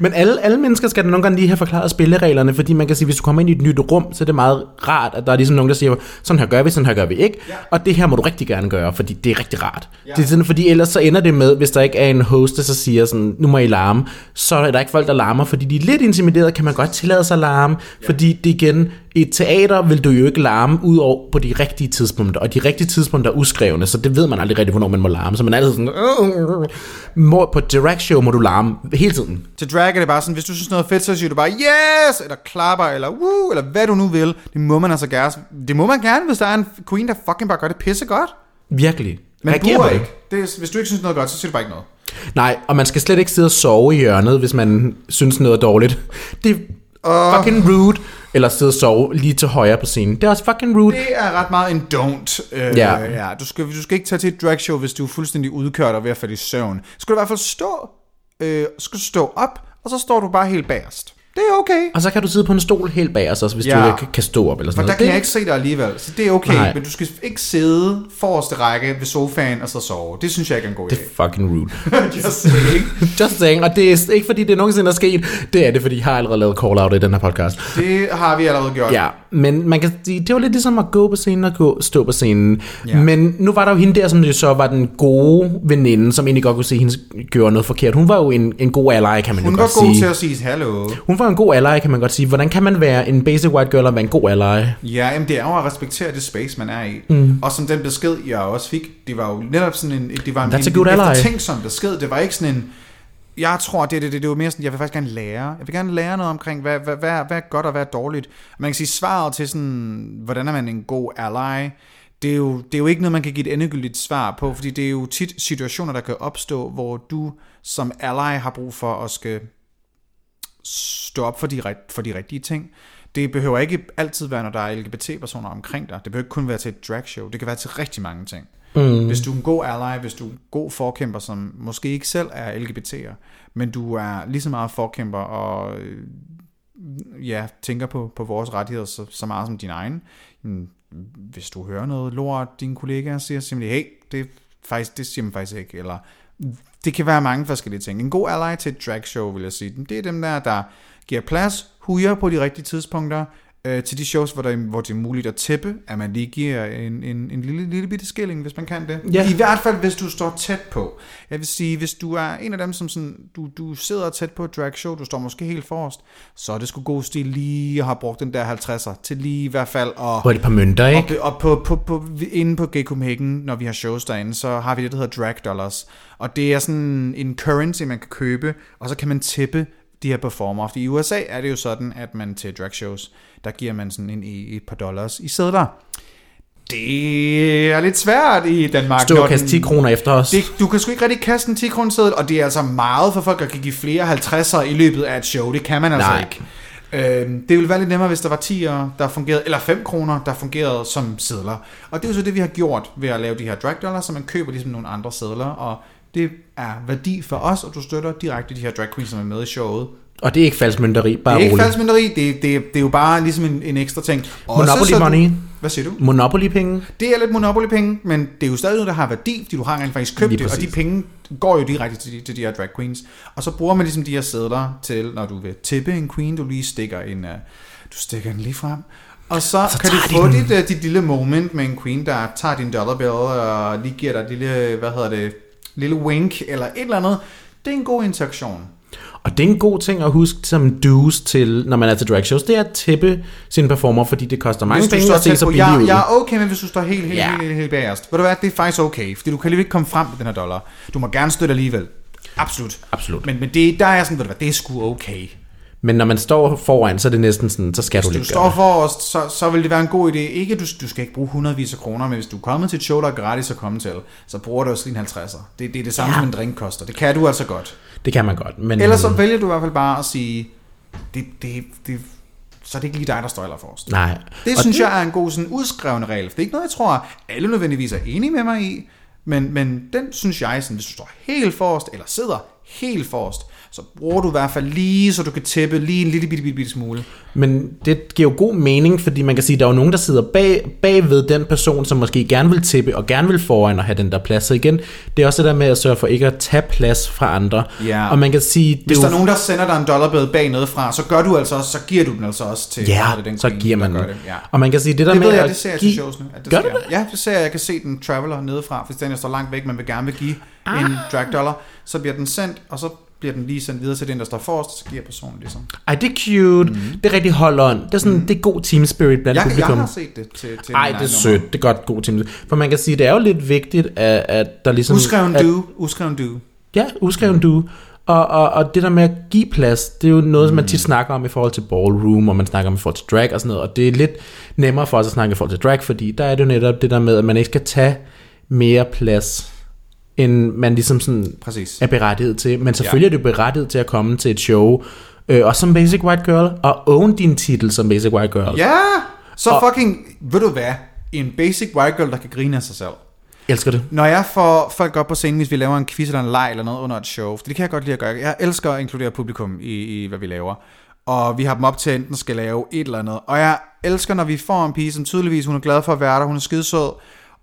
men alle, alle mennesker skal da nogle gange lige have forklaret spillereglerne, fordi man kan sige, hvis du kommer ind i et nyt rum, så er det meget rart, at der er ligesom nogen, der siger, sådan her gør vi, sådan her gør vi ikke, ja. og det her må du rigtig gerne gøre, fordi det er rigtig rart. Ja. Det er sådan, fordi ellers så ender det med, hvis der ikke er en host, der så siger sådan, nu må I larme, så er der ikke folk, der larmer, fordi de er lidt intimideret, kan man godt tillade sig at larme, ja. fordi det igen, i et teater vil du jo ikke larme ud over på de rigtige tidspunkter, og de rigtige tidspunkter er uskrevne, så det ved man aldrig rigtig, hvornår man må larme, så man er altid sådan. Må- på et drag show må du larme hele tiden. Til drag er det bare sådan, hvis du synes noget er fedt, så siger du bare yes, eller klapper, eller woo, eller hvad du nu vil. Det må man altså gerne. Det må man gerne, hvis der er en queen, der fucking bare gør det pisse godt. Virkelig. Men Reagerer på ikke. Det er, hvis du ikke synes noget er godt, så siger du bare ikke noget. Nej, og man skal slet ikke sidde og sove i hjørnet, hvis man synes noget er dårligt. Det er fucking rude. Eller sidde og sove lige til højre på scenen. Det er også fucking rude. Det er ret meget en don't. Øh, Ja. ja. Du, skal, du skal ikke tage til et drag show, hvis du er fuldstændig udkørt og ved at falde i søvn. Skal du i hvert fald stå, øh, skal du stå op, og så står du bare helt bagerst. Det er okay. Og så kan du sidde på en stol helt bag os også, hvis Ja. du ikke kan stå op eller For sådan der noget. kan Det- jeg ikke se dig alligevel, så det er okay. Nej. Men du skal ikke sidde forreste række ved sofaen og så sove. Det synes jeg ikke er en god Det idé. er fucking rude. Just saying. Just saying, og det er ikke fordi det nogensinde er sket, det er det, fordi jeg har allerede lavet call-out i den her podcast. Det har vi allerede gjort. Ja, men man kan sige, det var lidt ligesom at gå på scenen og gå, stå på scenen. Ja. Men nu var der jo hende der, som jo så var den gode veninde, som egentlig godt kunne se, at hende gjorde noget forkert. Hun var jo en, en god ally, kan man Hun jo var godt god sige. til at sige hallo. Hun var en god ally, kan man godt sige. Hvordan kan man være en basic white girl og være en god ally? Ja, jamen det er jo at respektere det space, man er i. Mm. Og som den besked, jeg også fik, det var jo netop sådan en, det var en, That's en, en eftertænksom besked. Det var ikke sådan en, jeg tror, det, det, det, det var mere sådan, jeg vil faktisk gerne lære. Jeg vil gerne lære noget omkring, hvad, hvad, hvad, hvad er godt og hvad er dårligt. Man kan sige, svaret til sådan, hvordan er man en god ally, det er, jo, det er jo ikke noget, man kan give et endegyldigt svar på, fordi det er jo tit situationer, der kan opstå, hvor du som ally har brug for at skal stå op for de, for de rigtige ting. Det behøver ikke altid være, når der er LGBT-personer omkring dig. Det behøver ikke kun være til et dragshow. Det kan være til rigtig mange ting. Mm. Hvis du er en god ally, hvis du er en god forkæmper, som måske ikke selv er LGBT'er, men du er lige så meget forkæmper og øh, ja, tænker på, på vores rettigheder så, så meget som din egen. mm, Hvis du hører noget lort, dine kollegaer siger simpelthen, hey, det, er faktisk, det siger man faktisk ikke, eller det kan være mange forskellige ting. En god ally til et dragshow, vil jeg sige, det er dem der, der giver plads, hujer på de rigtige tidspunkter, øh, til de shows, hvor, der, hvor det er muligt at tippe, at man lige giver en, en, en lille, lille bitte skilling, hvis man kan det. Ja. I hvert fald, hvis du står tæt på. Jeg vil sige, hvis du er en af dem, som sådan, du, du sidder tæt på et dragshow, du står måske helt forrest, så er det sgu god stil lige at have brugt den der 50'er, til lige i hvert fald at... Hvor er det et par mønter, Og, ikke? og på, på, på, inde på Gay Copenhagen, når vi har shows derinde, så har vi det, der hedder drag dollars. Og det er sådan en currency, man kan købe, og så kan man tippe de her performer. Fordi i USA er det jo sådan, at man til drag shows, der giver man sådan en, et par dollars i sædler. Det er lidt svært i Danmark. Stå og kaste den- 10 kroner efter os. det, du kan sgu ikke rigtig kaste en 10 kroner seddel, og det er altså meget for folk, der kan give flere 50'er i løbet af et show. Det kan man altså Nej. ikke. Øhm, det ville være lidt nemmere, hvis der var 10'er, der fungerede, eller 5 kroner, der fungerede som sedler. Og det er jo så det, vi har gjort ved at lave de her drag dollars, så man køber ligesom nogle andre sedler, og det er værdi for os, og du støtter direkte de her drag queens, som er med i showet. Og det er ikke falsk mønteri, bare Det er ikke falsk mynderi, det, det, det er jo bare ligesom en, en ekstra ting. Også Monopoly så du- money. Hvad siger du? Monopoly-penge. Det er lidt Monopoly-penge, men det er jo stadig noget, der har værdi, fordi du har rent faktisk købt Lige det, og de penge går jo direkte til de, til de her drag queens. Og så bruger man ligesom de her sædler til, når du vil tippe en queen, du lige stikker en, uh, du stikker den lige frem. Og så, så kan du få dit, uh, dit lille moment med en queen, der tager din dollar bill og lige giver dig et lille, hvad hedder det, lille wink eller et eller andet. Det er en god interaktion. Og det er en god ting at huske som dues til, når man er til drag shows, det er at tippe sin performer, fordi det koster mange penge at se så billigt ud. jeg er okay med, hvis du står helt, helt, Ja. helt, helt, helt bagerst. Ved du hvad, det er faktisk okay, fordi du kan alligevel ikke komme frem med den her dollar. Du må gerne støtte alligevel. Absolut. Absolut. Men, men det, der er sådan, ved du hvad, det er sgu okay. Men når man står foran, så er det næsten sådan, så skal du Hvis du lidt står gøre for os, så, så vil det være en god idé. Ikke, du, du skal ikke bruge hundredvis af kroner, men hvis du er kommet til et show, der er gratis at komme til, så bruger du også lige en 50'er. Det, det er det samme, Ja. som en drink koster. Det kan du altså godt. det. Det kan man godt. Men, Ellers så vælger du i hvert fald bare at sige, det, det, det, så er det ikke lige dig, der står forrest. Nej. Det Og synes jeg er en god sådan udskrevne regel. For det er ikke noget, jeg tror, alle nødvendigvis er enige med mig i. Men, men den synes jeg, sådan, hvis du står helt forrest, eller sidder helt forrest, så bruger du i hvert fald lige, så du kan tæppe lige en lille bitte, bitte, bitte smule. Men det giver jo god mening, fordi man kan sige, at der er jo nogen, der sidder bag, bagved den person, som måske gerne vil tippe og gerne vil foran og have den der plads. Så igen, det er også det der med at sørge for ikke at tage plads fra andre. Ja. Og man kan sige, det Hvis er der jo, er nogen, der sender dig en dollarbill bag noget fra, så gør du altså også, så giver du den altså også til Ja, det, den så queen, giver man den. Det. Ja. Og man kan sige, det der Det med ved jeg, at det ser jeg give... til showsene. At det Gør sker. du det? Ja, det ser jeg. Jeg kan se den traveler nedefra, hvis den står langt væk, men vil gerne vil give ah. en drag dollar, så bliver den sendt, og så bliver den lige sendt videre til den, der står forrest, så giver personen ligesom. Ej, det er cute. Mm. Det er rigtig hold on. Det er sådan, mm. det er god team spirit blandt Jeg, jeg publikum. har set det til, til Ej, det er sødt. Det er godt god team. For man kan sige, det er jo lidt vigtigt, at, at der ligesom... Uskreven at, du, uskreven du. Ja, uskreven du. Og, og, og det der med at give plads, det er jo noget, som man Mm. tit snakker om i forhold til ballroom, og man snakker om i forhold til drag og sådan noget. Og det er lidt nemmere for os at snakke i forhold til drag, fordi der er det jo netop det der med, at man ikke skal tage mere plads, end man ligesom sådan Præcis. er berettiget til. Men selvfølgelig ja. er du berettiget til at komme til et show, øh, og som Basic White Girl, og own din titel som Basic White Girl. Ja, så Og- fucking, ved du hvad? En basic white girl, der kan grine af sig selv. Elsker det. Når jeg får folk op på scenen, hvis vi laver en quiz eller en leg eller noget under et show, for det kan jeg godt lide at gøre. Jeg elsker at inkludere publikum i, i hvad vi laver. Og vi har dem op til at enten skal lave et eller andet. Og jeg elsker, når vi får en pige, som tydeligvis hun er glad for at være der, hun er skidesød,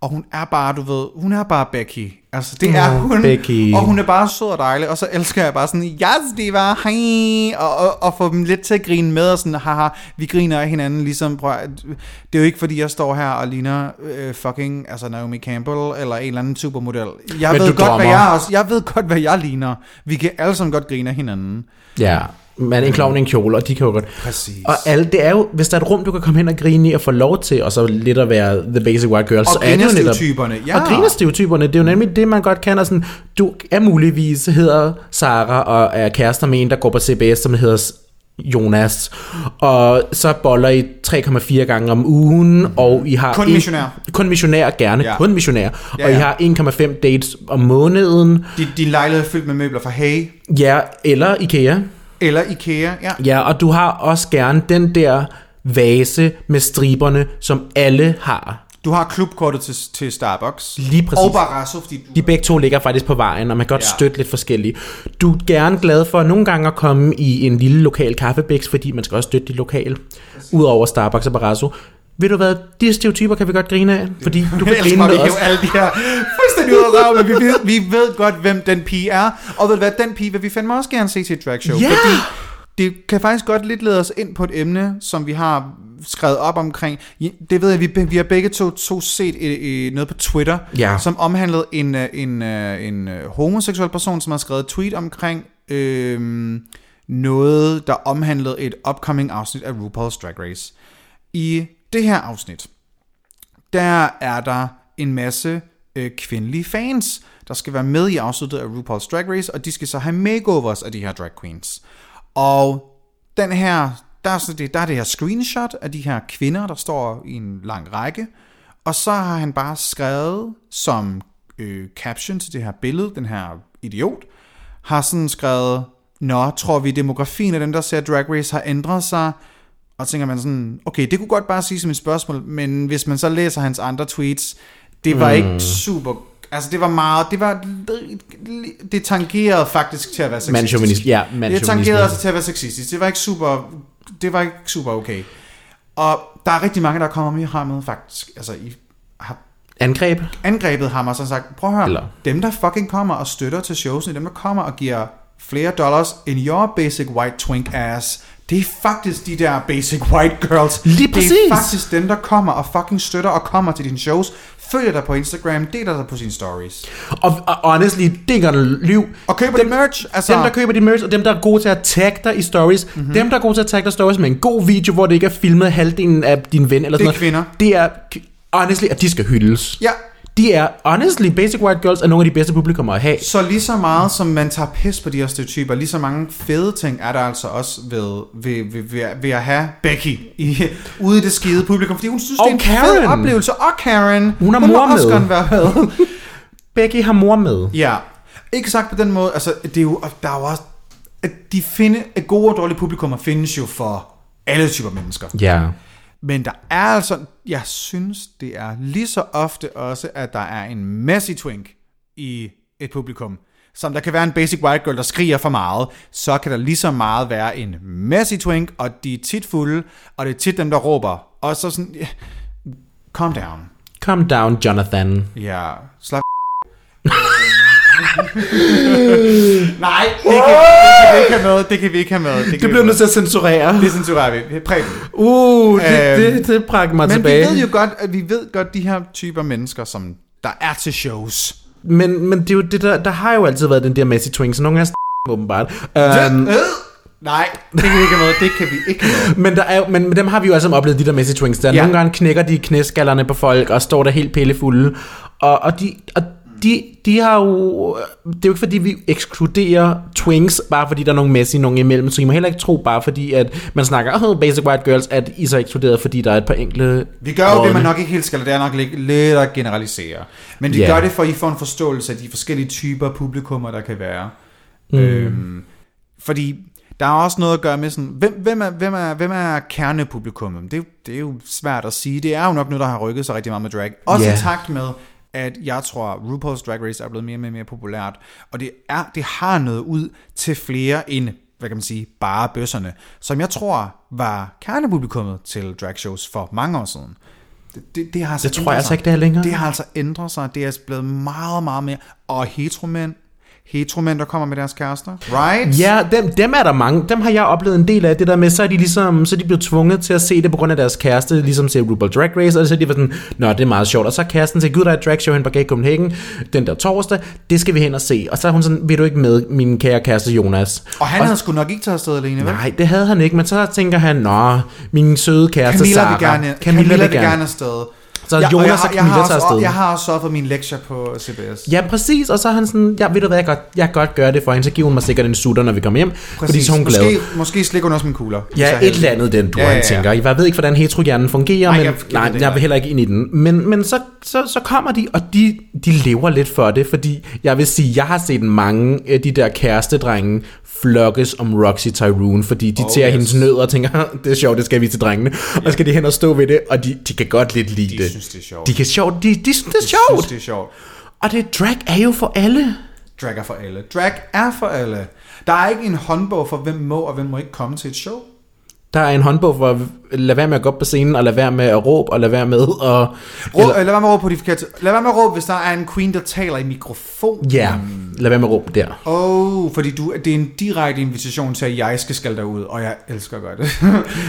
og hun er bare, du ved, hun er bare Becky. Altså, det er Åh, hun. Becky. Og hun er bare sød og dejlig, og så elsker jeg bare sådan, yes, det var hej, og, og, og få dem lidt til at grine med, og sådan, haha, vi griner af hinanden, ligesom, prøv, det er jo ikke, fordi jeg står her og ligner øh, fucking, altså Naomi Campbell, eller en eller anden supermodel. Jeg Men ved godt, drømmer. hvad jeg også, jeg ved godt, hvad jeg ligner. Vi kan alle sammen godt grine af hinanden. Ja, men en klovn i en kjole, og de kan jo godt... Præcis. Og alle, det er jo, hvis der er et rum, du kan komme hen og grine i og få lov til, og så lidt at være the basic white girl, Og så er det jo netop... ja. Og grinerstereotyperne, det er jo nemlig det, man godt kan. Og sådan, du er muligvis, hedder Sara og er kærester med en, der går på CBS, som hedder Jonas, og så boller I 3,4 gange om ugen, og I har... Kun en- missionær. Kun missionær, gerne. Ja. Ja. Kun missionær. Ja, Og I ja. har 1,5 dates om måneden. Din, din lejlighed er fyldt med møbler fra Hey, Ja, eller Ikea. Eller Ikea, ja. Ja, og du har også gerne den der vase med striberne, som alle har. Du har klubkortet til, til Starbucks. Lige præcis. Og Barrasso, fordi du... De begge to ligger faktisk på vejen, og man kan godt Ja. støtte lidt forskellige. Du er gerne glad for nogle gange at komme i en lille lokal kaffebæks, fordi man skal også støtte de lokale, udover Starbucks og Barrasso. Ved du hvad, de stereotyper kan vi godt grine af, fordi du kan grine med os. alle de her fuldstændig ud af røven, men vi ved, vi ved godt, hvem den pige er. Og ved hvad, den pige vil vi fandme også gerne se til et dragshow. Ja! Fordi det kan faktisk godt lidt lede os ind på et emne, som vi har skrevet op omkring. Det ved jeg, vi, vi har begge to, to set i, i noget på Twitter, Ja. som omhandlede en, øh, en, øh, en øh, homoseksuel person, som har skrevet et tweet omkring øh, noget, der omhandlede et upcoming afsnit af RuPaul's Drag Race. I det her afsnit, der er der en masse øh, kvindelige fans, der skal være med i afsnittet af RuPaul's Drag Race, og de skal så have makeovers af de her drag queens. Og den her, der er, så det, der er det her screenshot af de her kvinder, der står i en lang række, og så har han bare skrevet som øh, caption til det her billede, den her idiot, har sådan skrevet, Nå, tror vi demografien af dem, der ser Drag Race, har ændret sig? Og så tænker man sådan, okay, det kunne godt bare sige som et spørgsmål, men hvis man så læser hans andre tweets, det var mm. ikke super... Altså, det var meget... Det var... Det tangerede faktisk til at være sexistisk. Ja, Det tangerede altså til at være sexistisk. Det var ikke super... Det var ikke super okay. Og der er rigtig mange, der kommer med ham med, faktisk. Altså, I har Angreb? angrebet ham og så sagt, prøv at høre, Eller- dem der fucking kommer og støtter til showsene, dem der kommer og giver flere dollars in your basic white twink ass, det er faktisk de der basic white girls. Lige Det præcis. er faktisk dem, der kommer og fucking støtter og kommer til dine shows, følger dig på Instagram, deler dig på sine stories. Og, og honestly, det ikke engang lyv. Og køber dem, merch. Altså, Dem, der køber de merch, og dem, der er gode til at tagge dig i stories. Mhm. Mm-hmm. Dem, der er gode til at tagge dig i stories med en god video, hvor det ikke er filmet halvdelen af din ven eller Det er sådan noget. kvinder. Det er, honestly, at de skal hyldes. Ja, De er, honestly, Basic White Girls er nogle af de bedste publikummer at have. Så lige så meget som man tager pis på de her stereotyper, lige så mange fede ting er der altså også ved, ved, ved, ved, ved at have Becky i, ude i det skide publikum, fordi hun synes, Og det er en fed oplevelse. Og Karen. Hun har mor også med. gerne være med. Becky har mor med. ja, ikke sagt på den måde, altså det er jo, der er jo også, at de finde, at gode og dårlige publikummer findes jo for alle typer mennesker. Ja. Men der er altså, jeg synes, det er lige så ofte også, at der er en messy twink i et publikum. Som der kan være en basic white girl, der skriger for meget, så kan der lige så meget være en messy twink, og de er tit fulde, og det er tit dem, der råber. Og så sådan, calm down. Calm down, Jonathan. Ja, slap Nej, det kan, det kan vi ikke have med. Det kan vi ikke have med. Det, kan Det bliver nødt til at censurere. Det censurerer vi. Præben. Uh, det, Øhm, det, det brækker mig Men tilbage. vi ved jo godt, at vi ved godt de her typer mennesker, som der er til shows. Men, men det er jo det der, der har jo altid været den der Messi Twink, så nogle af os åbenbart. Um, Øh, nej, det kan vi ikke have med. Det kan vi ikke have med. men, der er, men, men dem har vi jo alle sammen oplevet, de der Messi Twins der. Ja. Nogle gange knækker de knæskallerne på folk, og står der helt pillefulde. Og, og, de, og de, de har jo... Det er jo ikke fordi, vi ekskluderer twinks, bare fordi der er nogle Messi, nogle imellem. Så I må heller ikke tro, bare fordi at man snakker oh, Basic White Girls, at I så er ekskluderet, fordi der er et par enkelte... Vi gør jo det, man nok ikke helt skal, det er nok lidt, lidt at generalisere. Men vi Ja. gør det, for at I får en forståelse af de forskellige typer publikummer, der kan være. Mm. Øhm, fordi der er også noget at gøre med sådan, hvem, hvem, er, hvem, er, hvem er kernepublikummet? Det, er jo- det er jo svært at sige. Det er jo nok noget, der har rykket sig rigtig meget med drag. Også Ja. i takt med, at jeg tror, RuPaul's Drag Race er blevet mere og mere, mere populært. Og det, er, det har noget ud til flere end, hvad kan man sige, bare bøsserne. Som jeg tror var kernepublikummet til drag shows for mange år siden. Det, det, det har altså Det tror ændret jeg altså sig. ikke, det er længere. Det har altså ændret sig. Det er blevet meget, meget mere. Og heteromænd, heteromænd, der kommer med deres kærester. Right? Ja, dem, dem er der mange. Dem har jeg oplevet en del af. Det der med, så er de ligesom, så de blevet tvunget til at se det på grund af deres kæreste, ligesom ser RuPaul Drag Race, og så er de var sådan, nå, det er meget sjovt. Og så kæresten til, gud, der er et drag show hen på Gay Copenhagen, den der torsdag, det skal vi hen og se. Og så er hun sådan, vil du ikke med, min kære kæreste Jonas? Og han havde sgu nok ikke taget afsted alene, vel? Nej, det havde han ikke, men så tænker han, nå, min søde kæreste Camilla Sarah. vil gerne, Camilla, vil gerne. afsted. Så Ja, og Jonas jeg, og har- jeg, har også, afsted. jeg har også sørget for mine lektier på CBS. Ja, præcis, og så er han sådan, ja, ved du hvad, jeg godt, jeg godt gøre det for hende, så giver hun mig sikkert en sutter, når vi kommer hjem, præcis. fordi så hun glad. Måske, måske slikker hun også mine kugler. Ja, et eller andet den du Ja, ja, ja, ja. tænker. Jeg ved ikke, hvordan heterohjernen fungerer, Nej, men jeg- nej, det jeg vil heller ikke ind i den. Men, men så, så, så kommer de, og de, de lever lidt for det, fordi jeg vil sige, jeg har set mange af de der kærestedrenge flokkes om Roxy Tyrone, fordi de Oh, tager yes. hendes nød og tænker, det er sjovt, det skal vi til drengene. Og så skal de hen og stå ved det, og de, de kan godt lidt lide De det. Synes, det er sjovt. De kan sjovt, de, de synes, det er sjovt. synes, det er sjovt. Og det drag er jo for alle. Drag er for alle. Drag er for alle. Der er ikke en håndbog for, hvem må og hvem må ikke komme til et show. Der er en håndbog for at lade være med at gå op på scenen, og lade være med at råbe, og lade være med at... Rå, eller, lad være med at råbe på de forkerte. Lad være med at råbe, hvis der er en queen, der taler i mikrofon. Ja, lad være med at råbe der. Oh, fordi du, det er en direkte invitation til, at jeg skal skælde dig ud, og jeg elsker at gøre det.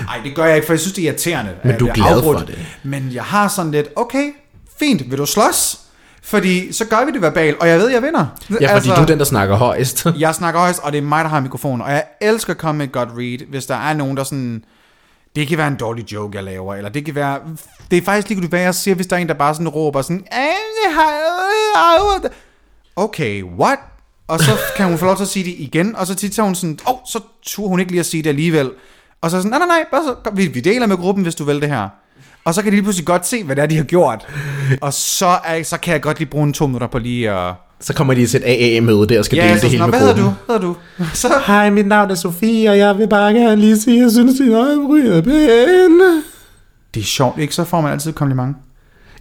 Nej, det gør jeg ikke, for jeg synes, det er irriterende. Men du er glad afbrudt. for det. Men jeg har sådan lidt, okay, fint, vil du slås? Fordi så gør vi det verbalt, og jeg ved, jeg vinder. Ja, fordi du er den, der snakker højst. Jeg snakker højst, og det er mig, der har mikrofonen, og jeg elsker at komme med et godt read, hvis der er nogen, der sådan... Det kan være en dårlig joke, jeg laver, eller det kan være... Det er faktisk ligegyldigt, hvad jeg siger, hvis der er en, der bare sådan råber sådan... "Ah, det har- Okay, what? Og så kan hun få lov til at sige det igen, og så tit så hun sådan... Åh, oh, så turde hun ikke lige at sige det alligevel. Og så sådan, nej, nej, nej, bare så, vi, vi deler med gruppen, hvis du vil det her. Og så kan de lige pludselig godt se, hvad det er, de har gjort. Og så, er, så kan jeg godt lige bruge en to minutter på lige at... Så kommer de til et AA-møde der og skal Ja, dele så det hele med hvad hedder gruppen. du? Hvad du? Så, Hej, mit navn er Sofie, og jeg vil bare gerne lige sige, at jeg synes, din øjenbryn er pæn. Det er sjovt, ikke? Så får man altid et kompliment.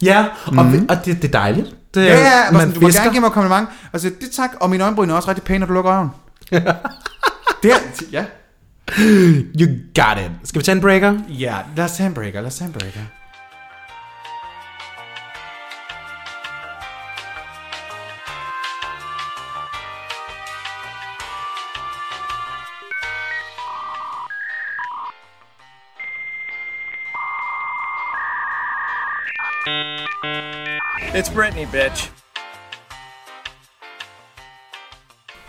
Ja, og, mm. og det, det er dejligt. Det, Ja, ja, ja man sådan, du må gerne give mig kompliment. Og så, det tak, og mine øjenbryn er også rigtig pæne, når du lukker øjen. det er, ja. You got it. Skal vi tage en breaker? Ja, lad os tage en breaker, lad os tage en breaker. It's Britney, bitch.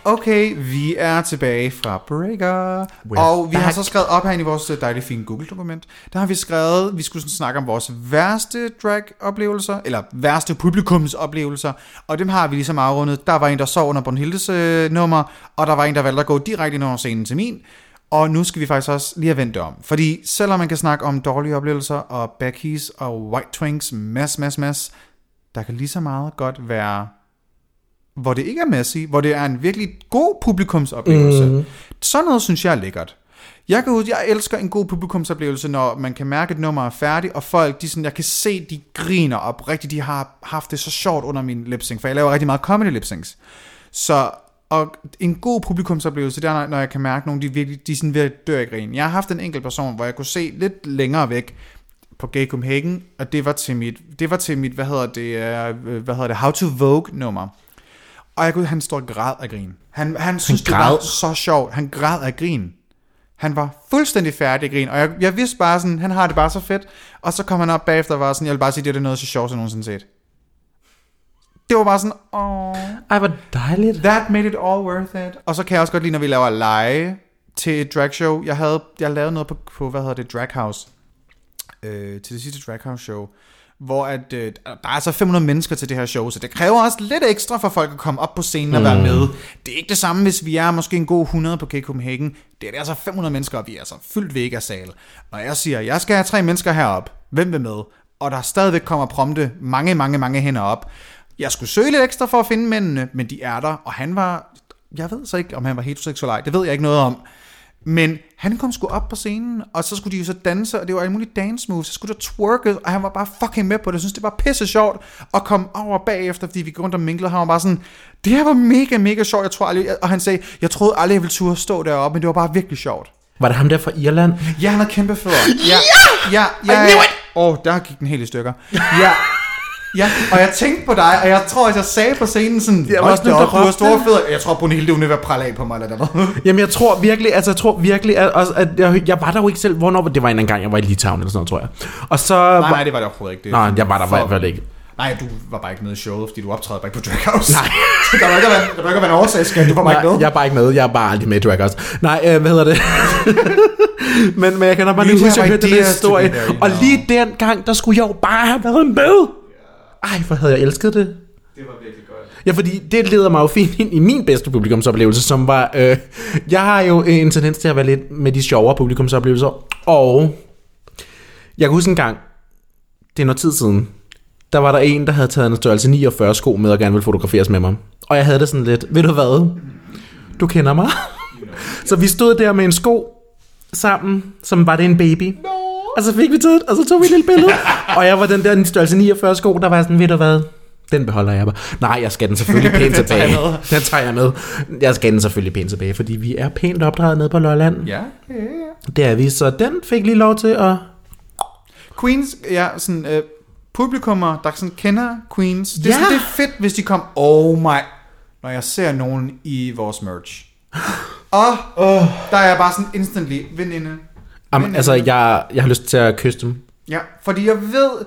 Okay, vi er tilbage fra Breaker. We're og vi har back. så skrevet op her i vores dejlige fine Google-dokument. Der har vi skrevet, vi skulle sådan snakke om vores værste drag-oplevelser, eller værste publikumsoplevelser. Og dem har vi ligesom afrundet. Der var en, der sov under Bornhildes øh, nummer, og der var en, der valgte at gå direkte ind over scenen til min. Og nu skal vi faktisk også lige have vendt om. Fordi selvom man kan snakke om dårlige oplevelser, og Becky's og White Twinks, mass, mass, mass, der kan lige så meget godt være hvor det ikke er messy, hvor det er en virkelig god publikumsoplevelse. Mm. Sådan noget synes jeg er lækkert. Jeg, kan jeg elsker en god publikumsoplevelse, når man kan mærke, at nummer er færdigt, og folk, de sådan, jeg kan se, de griner op rigtigt. De har haft det så sjovt under min lipsync, for jeg laver rigtig meget comedy lipsyncs. Så og en god publikumsoplevelse, det er, når- jeg kan mærke, at nogle de virkelig, de sådan ved at dø af grin. Jeg har haft en enkelt person, hvor jeg kunne se lidt længere væk på Gay Copenhagen, og det var til mit, det var til mit, hvad hedder det, øh, hvad hedder det, How to Vogue nummer. Og jeg kunne, han står og græd af grin. Han, han synes, det var græd? så sjovt. Han græd af grin. Han var fuldstændig færdig af grin, og jeg, jeg vidste bare sådan, han har det bare så fedt. Og så kom han op bagefter og var sådan, jeg vil bare sige, det er noget så sjovt, som jeg nogensinde set. Det var bare sådan, åh, Ej, hvor dejligt. that made it all worth it. Og så kan jeg også godt lide, når vi laver lege til et drag show. Jeg havde jeg lavede noget på, på hvad hedder det, Drag House. Øh, til det sidste Drag House show. Hvor at, øh, der er altså 500 mennesker til det her show, så det kræver også lidt ekstra for folk at komme op på scenen og være med. Det er ikke det samme, hvis vi er måske en god 100 på K Copenhagen. Det er altså 500 mennesker, og vi er altså fyldt Vegas-sal. Når jeg siger, jeg skal have tre mennesker herop, hvem vil med? Og der stadigvæk kommer prompte mange, mange, mange hænder op. Jeg skulle søge lidt ekstra for at finde mændene, men de er der, og han var, jeg ved så ikke, om han var heteroseksuel ej, det ved jeg ikke noget om. Men han kom sgu op på scenen, og så skulle de jo så danse, og det var alle mulige dance moves, så skulle der twerke, og han var bare fucking med på det. Jeg synes, det var pisse sjovt at komme over bagefter, fordi vi gik rundt og minglede. Han var bare sådan, det her var mega, mega sjovt, jeg tror aldrig, og han sagde, jeg troede aldrig, jeg ville turde stå deroppe, men det var bare virkelig sjovt. Var det ham der fra Irland? Ja, han har kæmpe fødder. Ja! Ja, ja, ja. Åh, oh, der gik den helt i stykker. Ja. Ja, og jeg tænkte på dig, og jeg tror, at jeg sagde på scenen sådan, Jeg var også nødt til at store det." fødder. Jeg tror, Brunhilde, hun er ved at prale af på mig, eller noget. Jamen, jeg tror virkelig, altså jeg tror virkelig, at, også, at jeg, jeg var der jo ikke selv, hvornår, det var en gang, jeg var i Litauen eller sådan noget, tror jeg. Og så... Nej, nej, det var det overhovedet ikke. Det Nej, jeg var der i for- hvert fald ikke. Nej, du var bare ikke med i showet, fordi du optræder bare ikke på Drag House. Nej. der var ikke der var ikke en årsagsskat, du var bare ikke med. jeg er bare ikke med. Jeg er bare aldrig med i Drag House. Nej, øh, hvad hedder det? men, men jeg kan nok bare lige huske, at jeg hørte den historie. Og lige den gang, der skulle jeg jo bare have været med. Ej, hvor havde jeg elsket det. Det var virkelig godt. Ja, fordi det leder mig jo fint ind i min bedste publikumsoplevelse, som var... Øh, jeg har jo en tendens til at være lidt med de sjovere publikumsoplevelser, og jeg kan huske en gang, det er noget tid siden, der var der en, der havde taget en størrelse 49 sko med og gerne ville fotograferes med mig. Og jeg havde det sådan lidt, ved du hvad, du kender mig. Så vi stod der med en sko sammen, som var det en baby. Og så fik vi taget, og så tog vi et lille billede. og jeg var den der størrelse 49 sko, der var sådan, ved du hvad, den beholder jeg bare. Nej, jeg skal den selvfølgelig pænt Den tager tilbage. jeg med. den tager jeg med. Jeg skal den selvfølgelig pænt tilbage, fordi vi er pænt opdraget nede på Lolland. Ja, ja, ja. Det er vi, så den fik lige lov til at... Queens, ja, sådan, øh, publikummer, der sådan kender Queens. Det er, Ja. sådan, det er fedt, hvis de kom, oh my, når jeg ser nogen i vores merch. Og oh, der er jeg bare sådan instantly veninde. Men, altså, jeg, jeg har lyst til at kysse dem. Ja, fordi jeg ved,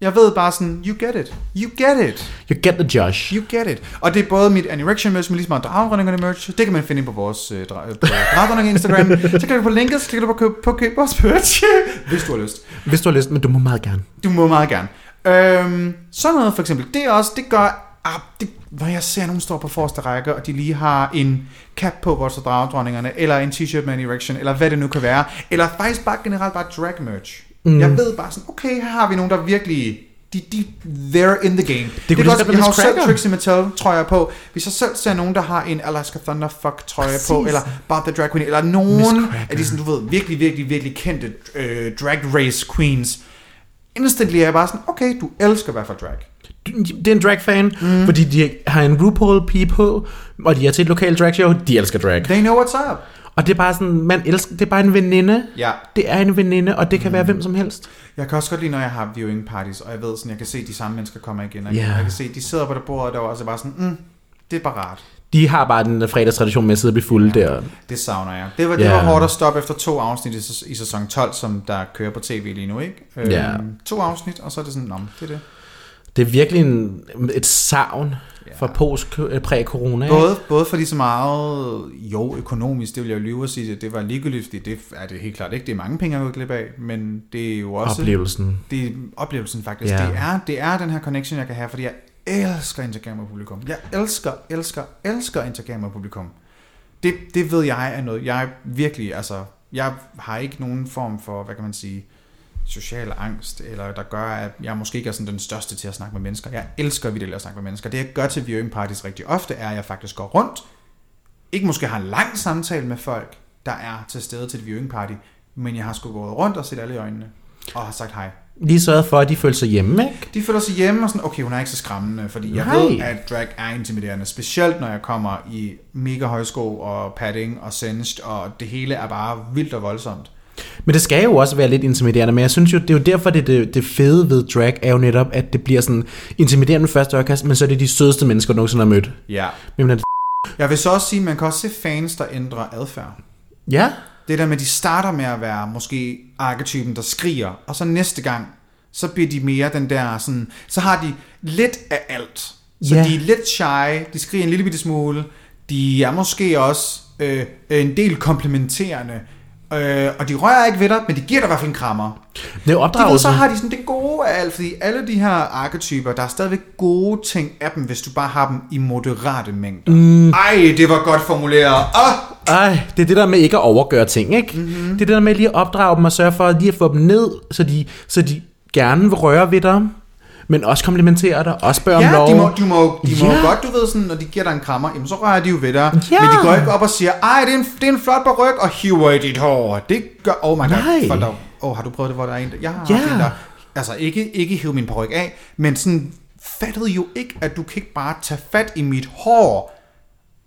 jeg ved bare sådan, you get it. You get it. You get the Josh. You get it. Og det er både mit Anerection merch, men lige så meget dragdronningerne merch. Det kan man finde inde på vores øh, øh, på dragdronninger Instagram. så klikker du på linket, så klikker du på køb, på køb vores merch, hvis du har lyst. Hvis du har lyst, men du må meget gerne. Du må meget gerne. Øhm, sådan noget for eksempel, det er også, det gør, ah, det, når jeg ser nogen står på forreste række, og de lige har en cap på, står dragdronningerne, eller en t-shirt med en erection, eller hvad det nu kan være, eller faktisk bare generelt bare drag merch. Mm. Jeg ved bare sådan, okay, her har vi nogen, der virkelig, de, de, they're in the game. Det, kunne det er godt, jeg har jo selv. Trixie Mattel trøjer på. Hvis jeg selv ser nogen, der har en Alaska Thunderfuck trøje Præcis. på, eller Bob the Drag Queen, eller nogen af de sådan, du ved, virkelig, virkelig, virkelig kendte øh, drag race queens, instantly er jeg bare sådan, okay, du elsker i hvert fald drag. Det er en drag-fan, mm. fordi de har en RuPaul-pige på, og de er til et lokalt dragshow, de elsker drag. They know what's up. Og det er bare sådan, man elsker, det er bare en veninde. Ja. Det er en veninde, og det kan være hvem som helst. Jeg kan også godt lide, når jeg har viewing parties, og jeg ved sådan, jeg kan se, de samme mennesker kommer igen. Og yeah. Jeg kan se, de sidder på det bord, og der er også bare sådan, mm, det er bare rart. De har bare den fredagstradition med at sidde og blive fulde ja. der. Det savner jeg. Det var, det Ja. var hårdt at stoppe efter to afsnit i, sæs- i sæson 12, som der kører på tv lige nu, ikke? Øhm, Ja. To afsnit, og så er det sådan, nå, det er det. Det er virkelig en, et savn Ja. fra post øh? Både, både fordi så meget, jo, økonomisk, det vil jeg jo lyve at sige, det, det var ligegyldigt, fordi det er det helt klart ikke. Det er mange penge, jeg glip af, men det er jo også... Oplevelsen. Det er oplevelsen faktisk. Ja. Det, er, det er den her connection, jeg kan have, fordi jeg elsker at interagere med publikum. Jeg elsker, elsker, elsker at interagere med publikum. Det, det ved jeg er noget, jeg virkelig, altså, jeg har ikke nogen form for, hvad kan man sige, social angst, eller der gør, at jeg måske ikke er sådan den største til at snakke med mennesker. Jeg elsker vildt at snakke med mennesker. Det jeg gør til viewing parties rigtig ofte, er, at jeg faktisk går rundt, ikke måske har en lang samtale med folk, der er til stede til et viewing party, men jeg har sgu gået rundt og set alle i øjnene, og har sagt hej. Lige sørget for, at de føler sig hjemme, ikke? De føler sig hjemme og sådan, okay, hun er ikke så skræmmende, fordi jeg Nej. ved, at drag er intimiderende, specielt når jeg kommer i mega højsko og padding og singed, og det hele er bare vildt og voldsomt. Men det skal jo også være lidt intimiderende, men jeg synes jo, det er jo derfor, det, det, det fede ved drag er jo netop, at det bliver sådan intimiderende med første øjekast, men så er det de sødeste mennesker, du nogensinde har mødt. Ja. Men, man- Jeg vil så også sige, at man kan også se fans, der ændrer adfærd. ja, Det der med, at de starter med at være måske arketypen, der skriger, og så næste gang, så bliver de mere den der sådan, så har de lidt af alt. Så Ja. de er lidt shy, de skriger en lille bitte smule, de er måske også øh, en del komplementerende, øh, og de rører ikke ved dig, men de giver dig i hvert fald en krammer. Det er De ved, opdragelse. så har de sådan det gode af alt, fordi alle de her arketyper, der er stadigvæk gode ting af dem, hvis du bare har dem i moderate mængder. Mm. Ej, det var godt formuleret. Åh, Ej, det er det der med ikke at overgøre ting, ikke? Mm-hmm. Det er det der med lige at opdrage dem og sørge for lige at få dem ned, så de, så de gerne vil røre ved dig, men også komplimentere dig, også spørge om Ja, lov. de må, de må, de må Ja. godt, du ved sådan, når de giver dig en krammer, jamen så rører de jo ved dig. Ja. Men de går ikke op og siger, ej, det er en, det er en flot ryg og hiver i dit hår. Det gør, oh my god, Nej. folk der, oh, har du prøvet det, hvor der er en, jeg har Ja. en der, altså ikke, ikke hive min ryg af, men sådan fattede jo ikke, at du kan ikke bare tage fat i mit hår,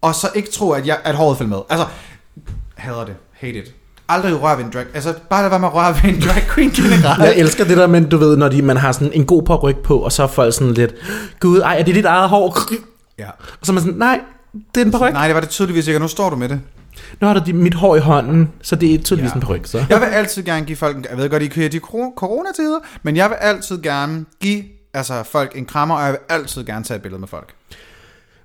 og så ikke tro, at, jeg, at håret falder med. Altså, hader det, hate it. Aldrig røre ved en drag, altså bare lad være med at røre ved en drag queen generelt. Jeg elsker det der, men du ved, når de, man har sådan en god par ryg på, og så er folk sådan lidt, gud, ej, er det dit eget hår? Ja. Og så er man sådan, nej, det er en paryk. Nej, det var det tydeligvis ikke, og nu står du med det. Nu har du mit hår i hånden, så det er tydeligvis Ja. en paryk, så. Jeg vil altid gerne give folk, jeg ved godt, I kører de coronatider, men jeg vil altid gerne give altså, folk en krammer, og jeg vil altid gerne tage et billede med folk.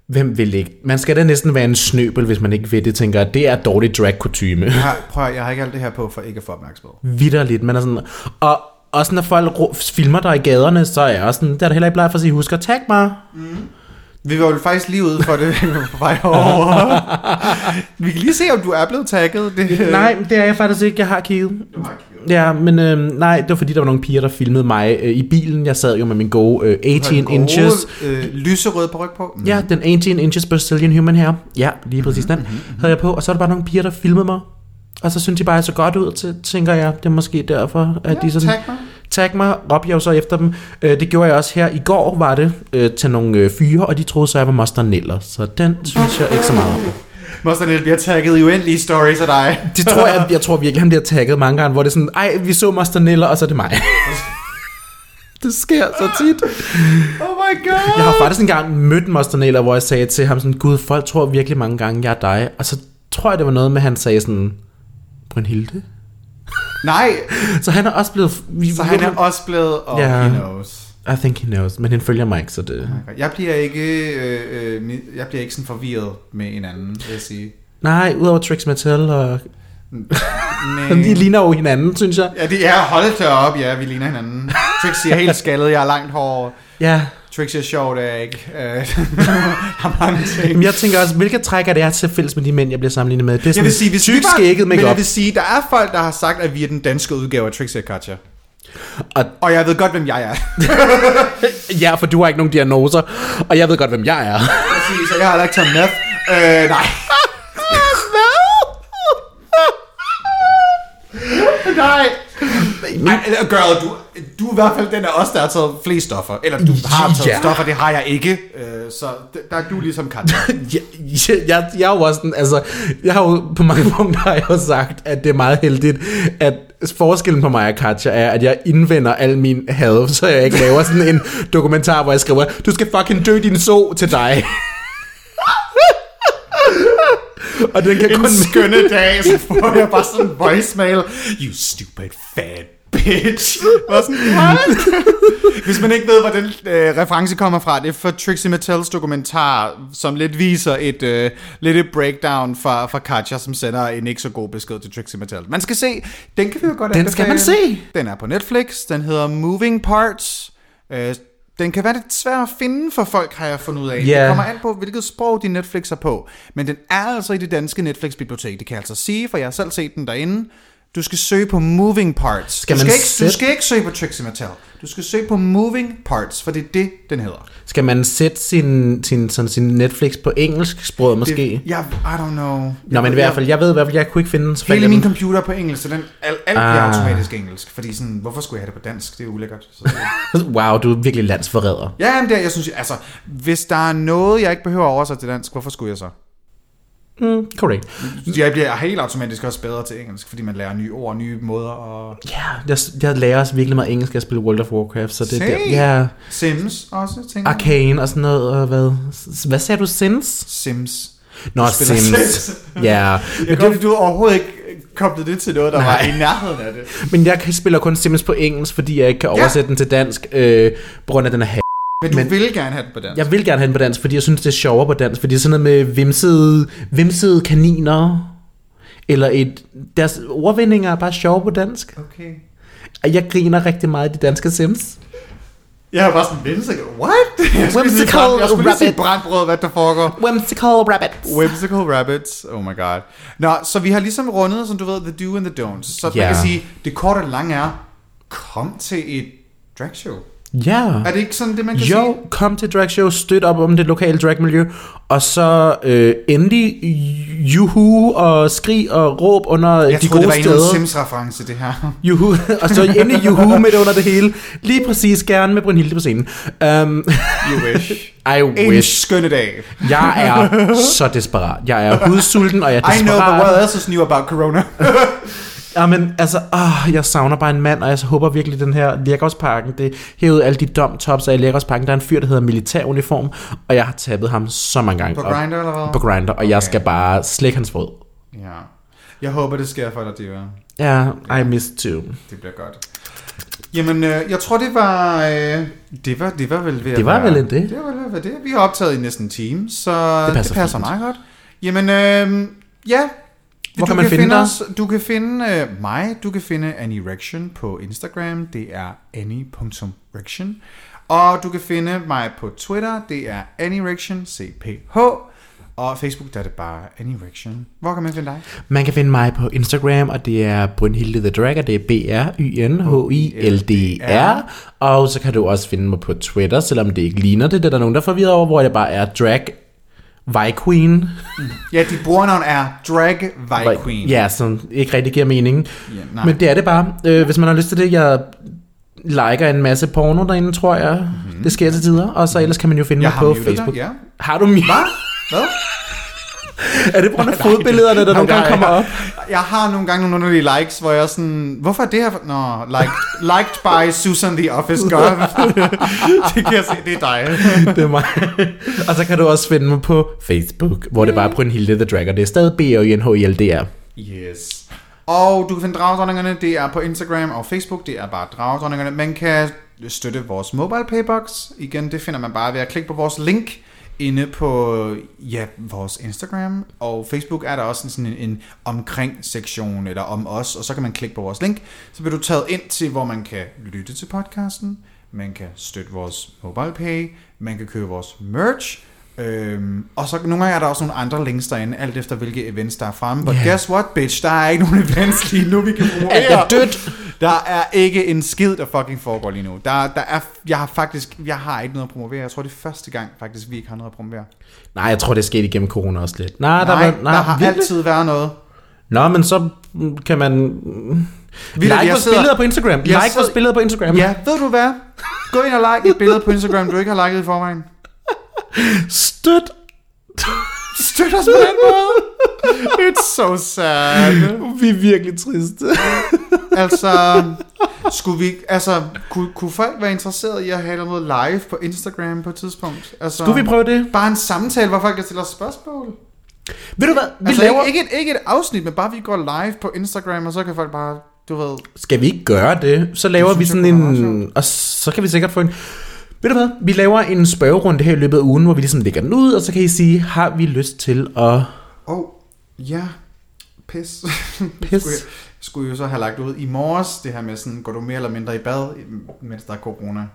Hvem vil ikke? Man skal da næsten være en snøbel, hvis man ikke ved det, tænker, at det er dårlig drag-kutyme. Jeg har, prøv at, jeg har ikke alt det her på, for ikke at få opmærksomhed. Vidderligt, man er sådan... Og også når folk filmer dig i gaderne, så er jeg også sådan, der er det heller ikke bleg for at sige, husk at tag mig. Vi var jo faktisk lige ude for det på vej over. Vi kan lige se, om du er blevet tagget. Det, Nej, det er jeg faktisk ikke, jeg har kigget. Du har kigget. Ja, men øh, nej, det var fordi, der var nogle piger, der filmede mig øh, i bilen. Jeg sad jo med min gode øh, 18 Gode, inches. Øh, lyserød på ryg på. Mm. Ja, den 18 inches Brazilian Human Hair. Ja, lige præcis den havde jeg på. Og så er der bare nogle piger, der filmede mig. Og så synes de bare, jeg så godt ud, til, tænker jeg. Det er måske derfor, at Ja, de sådan... tag mig. Tag mig, råbte jeg jo så efter dem. Øh, det gjorde jeg også her. I går var det øh, til nogle øh, fyre, og de troede så, jeg var Moster Neller. Så den synes jeg ikke så meget om. Moster Niel bliver tagget i uendelige stories af dig. Det tror jeg, jeg tror virkelig, han bliver tagget mange gange, hvor det er sådan, ej, vi så Moster Neller, og så er det mig. det sker så tit. Oh my god. Jeg har faktisk engang mødt Moster Neller, hvor jeg sagde til ham sådan, gud, folk tror virkelig mange gange, jeg er dig. Og så tror jeg, det var noget med, han sagde sådan, Brynhilde? Nej, Så han er også blevet... Vi, så han er også blevet, og Ja. he knows. I think he knows, men han følger mig ikke, så det... Jeg bliver ikke, øh, øh, jeg bliver ikke sådan forvirret med en anden, vil jeg sige. Nej, udover Trix Mattel, og Nej. de ligner jo hinanden, synes jeg. Ja, det er holdt op, ja, vi ligner hinanden. Trixie er helt skaldet, jeg har langt hår. Ja, Trixie er sjov, det er jeg ikke. Øh, har mange ting. jeg tænker også, hvilke træk er det, jeg har til fælles med de mænd, jeg bliver sammenlignet med? Det er Jeg sådan vil sige, hvis vi tyk skægget men jeg vil sige, der er folk, der har sagt, at vi er den danske udgave af og Katja. Og- Og jeg ved godt, hvem jeg er. Ja, for du har ikke nogen diagnoser, og jeg ved godt, hvem jeg er. Præcis, og jeg har heller ikke taget meth. Øh, nej. nej. Ej, eller girl, du, du er i hvert fald den af os, der har taget flest stoffer. Eller du har taget Ja. stoffer, det har jeg ikke. Øh, så der er du ligesom Katja. jeg, jeg, jeg, jeg er jo også sådan, altså, jeg har jo på mange punkter har jeg jo sagt, at det er meget heldigt, at forskellen på mig og Katja er, at jeg indvender al min had, så jeg ikke laver sådan en dokumentar, hvor jeg skriver, du skal fucking dø din så til dig. og den kan kun... en skønne dag, så får jeg bare sådan en voicemail. You stupid fat bitch. Bare sådan, what? Hvis man ikke ved, hvor den øh, reference kommer fra, det er for Trixie Mattels dokumentar, som lidt viser et, øh, lidt et breakdown fra, fra Katja, som sender en ikke så god besked til Trixie Mattel. Man skal se, den kan vi jo godt Den skal man se. Den er på Netflix, den hedder Moving Parts. Øh, den kan være lidt svær at finde for folk, har jeg fundet ud af. Ja. Det kommer an på, hvilket sprog din Netflix er på. Men den er altså i det danske Netflix-bibliotek. Det kan jeg altså sige, for jeg har selv set den derinde. Du skal søge på Moving Parts. Skal du, skal ikke, du sætte- skal ikke søge på Trixie Mattel. Du skal søge på Moving Parts, for det er det, den hedder. Skal man sætte sin, sin, sådan, sin Netflix på engelsk sprog måske? Det, jeg, I don't know. Nå, men i hvert fald, jeg ved i hvert fald, jeg kunne ikke finde så Hele jeg min den. computer er på engelsk, så den, alt, alt bliver Ah. automatisk engelsk. Fordi sådan, hvorfor skulle jeg have det på dansk? Det er ulækkert. Så, Wow, du er virkelig landsforræder. ja, men det jeg synes, altså, hvis der er noget, jeg ikke behøver at oversætte til dansk, hvorfor skulle jeg så? Mm, korrekt. Jeg bliver helt automatisk også bedre til engelsk, fordi man lærer nye ord, nye måder og... Ja, jeg, jeg lærer også virkelig meget engelsk at spille World of Warcraft, så det er der. Ja, Sims også, tænker jeg. Arcane og sådan noget, og hvad? Hvad sagde du, Sims? Sims. Nå, Sims. Sims. Ja, Jeg men, godt det, du overhovedet ikke koblet det til noget, der Nej. var i nærheden af det. men jeg spiller kun Sims på engelsk, fordi jeg ikke kan Ja. oversætte den til dansk, øh, på grund af den er Men du Men- vil gerne have den på dansk. Jeg vil gerne have den på dansk, fordi jeg synes, det er sjovere på dansk. Fordi det er sådan noget med vimsede, vimsede kaniner. Eller et... Deres ordvendinger er bare sjove på dansk. Okay. Og jeg griner rigtig meget i de danske Sims. Jeg er bare sådan, whimsical, what? Jeg skulle lige sige, Whimsical brand- jeg skulle sige rabbit. brandbrød, hvad der foregår. Whimsical rabbits. Whimsical rabbits, oh my god. Nå, så vi har ligesom rundet, som du ved, the do and the don'ts. Så Ja. man kan sige, det korte og lange er, kom til et drag show. Ja. Er det ikke sådan det, man kan Jo, sige? kom til drag show, støt op om det lokale dragmiljø, og så øh, endelig juhu og skrig og råb under Jeg de troede, det gode var endnu en steder. Sims-reference, det her. Juhu, og så endelig juhu midt under det hele. Lige præcis gerne med Brunhilde på scenen. Um, You wish. I En wish. skønne dag. Jeg er så desperat. Jeg er hudsulten, og jeg er I know, but desperat. what else is new about corona? Ja, men altså, åh, jeg savner bare en mand, og jeg håber virkelig, den her Lækkersparken, det hævede alle de dom tops af i Lækkersparken. Der er en fyr, der hedder militæruniform, og jeg har tabbet ham så mange gange. På Grindr, eller hvad? På Grindr, og okay. jeg skal bare slække hans fod. Ja. Jeg håber, det sker for dig, Diva. Ja, I miss too. Det bliver godt. Jamen, øh, jeg tror, det var, øh, det var... Det var vel ved at Det var være- vel det. Det var vel ved det. Vi har optaget i næsten en time, så det passer passer, det passer fint. meget godt. Jamen, øh, ja. Hvor du kan man finde dig? os, Du kan finde øh, mig, du kan finde Annie Rection på Instagram, det er annie.rection. Og du kan finde mig på Twitter, det er Annie CPH. Og Facebook, der er det bare Annie Rection. Hvor kan man finde dig? Man kan finde mig på Instagram, og det er Brunhilde the Drag, og det er B-R-Y-N-H-I-L-D-R. Og så kan du også finde mig på Twitter, selvom det ikke ligner det. Det er der nogen, der er forvirret over, hvor det bare er Drag Vi Queen. Ja, dit brugernavn er Drag Vi Queen. Ja, som ikke rigtig giver mening. Ja, nej. Men det er det bare. Øh, hvis man har lyst til det, jeg liker en masse porno derinde, tror jeg. Mm-hmm. Det sker til tider. Og så ellers kan man jo finde Mhm. Jeg mig på Facebook. ja. Har du mig? Hvad? Hvad? Er det på grund af fodbillederne, der nogle gange kommer op? Jeg har nogle gange nogle underlige likes, hvor jeg er sådan, hvorfor er det her? Nå, like, liked by Susan the Office Girl. det kan jeg se, det er dig. det er mig. og så kan du også finde mig på Facebook, hvor det bare er Brynhilde the Drag, og det er stadig b o n h i l d r Yes. Og du kan finde Dragdronningerne, det er på Instagram og Facebook, det er bare Dragdronningerne. Man kan støtte vores mobile paybox. Igen, det finder man bare ved at klikke på vores link inde på ja, vores Instagram. Og Facebook er der også sådan en, en omkring-sektion, eller om os, og så kan man klikke på vores link. Så bliver du taget ind til, hvor man kan lytte til podcasten, man kan støtte vores mobile pay, man kan købe vores merch, Øhm, og så nogle gange er der også nogle andre links derinde, alt efter hvilke events der er fremme. But Ja. guess what, bitch? Der er ikke nogen events lige nu, vi kan promovere. Alt er dødt. Der er ikke en skid, der fucking foregår lige nu. Der, der er, jeg har faktisk, jeg har ikke noget at promovere. Jeg tror, det er første gang faktisk, vi ikke har noget at promovere. Nej, jeg tror, det er sket igennem corona også lidt. Nej, Nej, der, var, der har virkelig? altid været noget. Nå, men så kan man... mm, Like vores sidder- billeder på Instagram. Like Jeg vores sidder- billeder på Instagram. Ja, ved du hvad? Gå ind og like et billede på Instagram, du ikke har liket i forvejen. Støt. Støt os på den måde. It's so sad. Vi er virkelig triste. Altså, skulle vi, altså, kunne, kunne folk være interesseret i at have noget live på Instagram på et tidspunkt? Altså, Skulle vi prøve det? Bare en samtale, hvor folk kan stille os spørgsmål. Ved du hvad? Vi Altså, laver... ikke, ikke, et, ikke et afsnit, men bare vi går live på Instagram, og så kan folk bare, du ved... Skal vi ikke gøre det? Så laver vi sådan en... Og så kan vi sikkert få en... Ved du hvad? Vi laver en spørgerunde her i løbet af ugen, hvor vi ligesom lægger den ud, og så kan I sige, har vi lyst til at... Åh, oh, ja, pis. Pis. skulle, jeg, skulle jo så have lagt ud i morges, det her med sådan, går du mere eller mindre i bad, mens der er corona?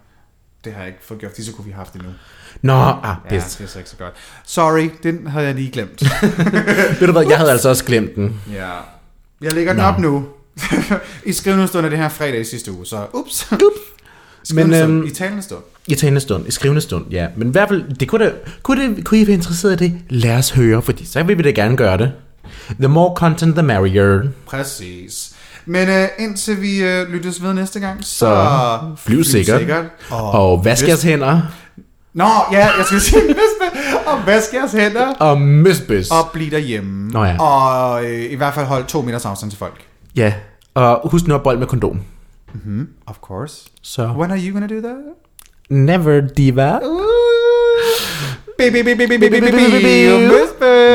Det har jeg ikke fået gjort, fordi så kunne vi have haft det nu. Nå, ah, Ja, pis. det er så ikke så godt. Sorry, den havde jeg lige glemt. Ved du hvad? Jeg havde altså også glemt den. ja. Jeg lægger den Nå. op nu. I skrivende stund er det her fredag i sidste uge, så ups. ups. Men, øhm, I talende stund. I talende stund, i skrivende stund, ja. Men i hvert fald, det kunne, da, kunne, det, kunne I være interesseret i det? Lad os høre, fordi så vil vi da gerne gøre det. The more content, the merrier. Præcis. Men øh, indtil vi øh, lyttes ved næste gang, så, Så flyv sikkert. Og, Og vask jeres hænder. Nå, ja, jeg skal sige. Og vask jeres hænder. Og møsbøs. Og bliv derhjemme. Nå ja. Og øh, i hvert fald hold to meters afstand til folk. Ja, og husk nu at bold med kondom. Mm-hmm, of course. So. When are you gonna do that? Never, diva. Baby, baby, baby, baby, baby, baby, Whispers.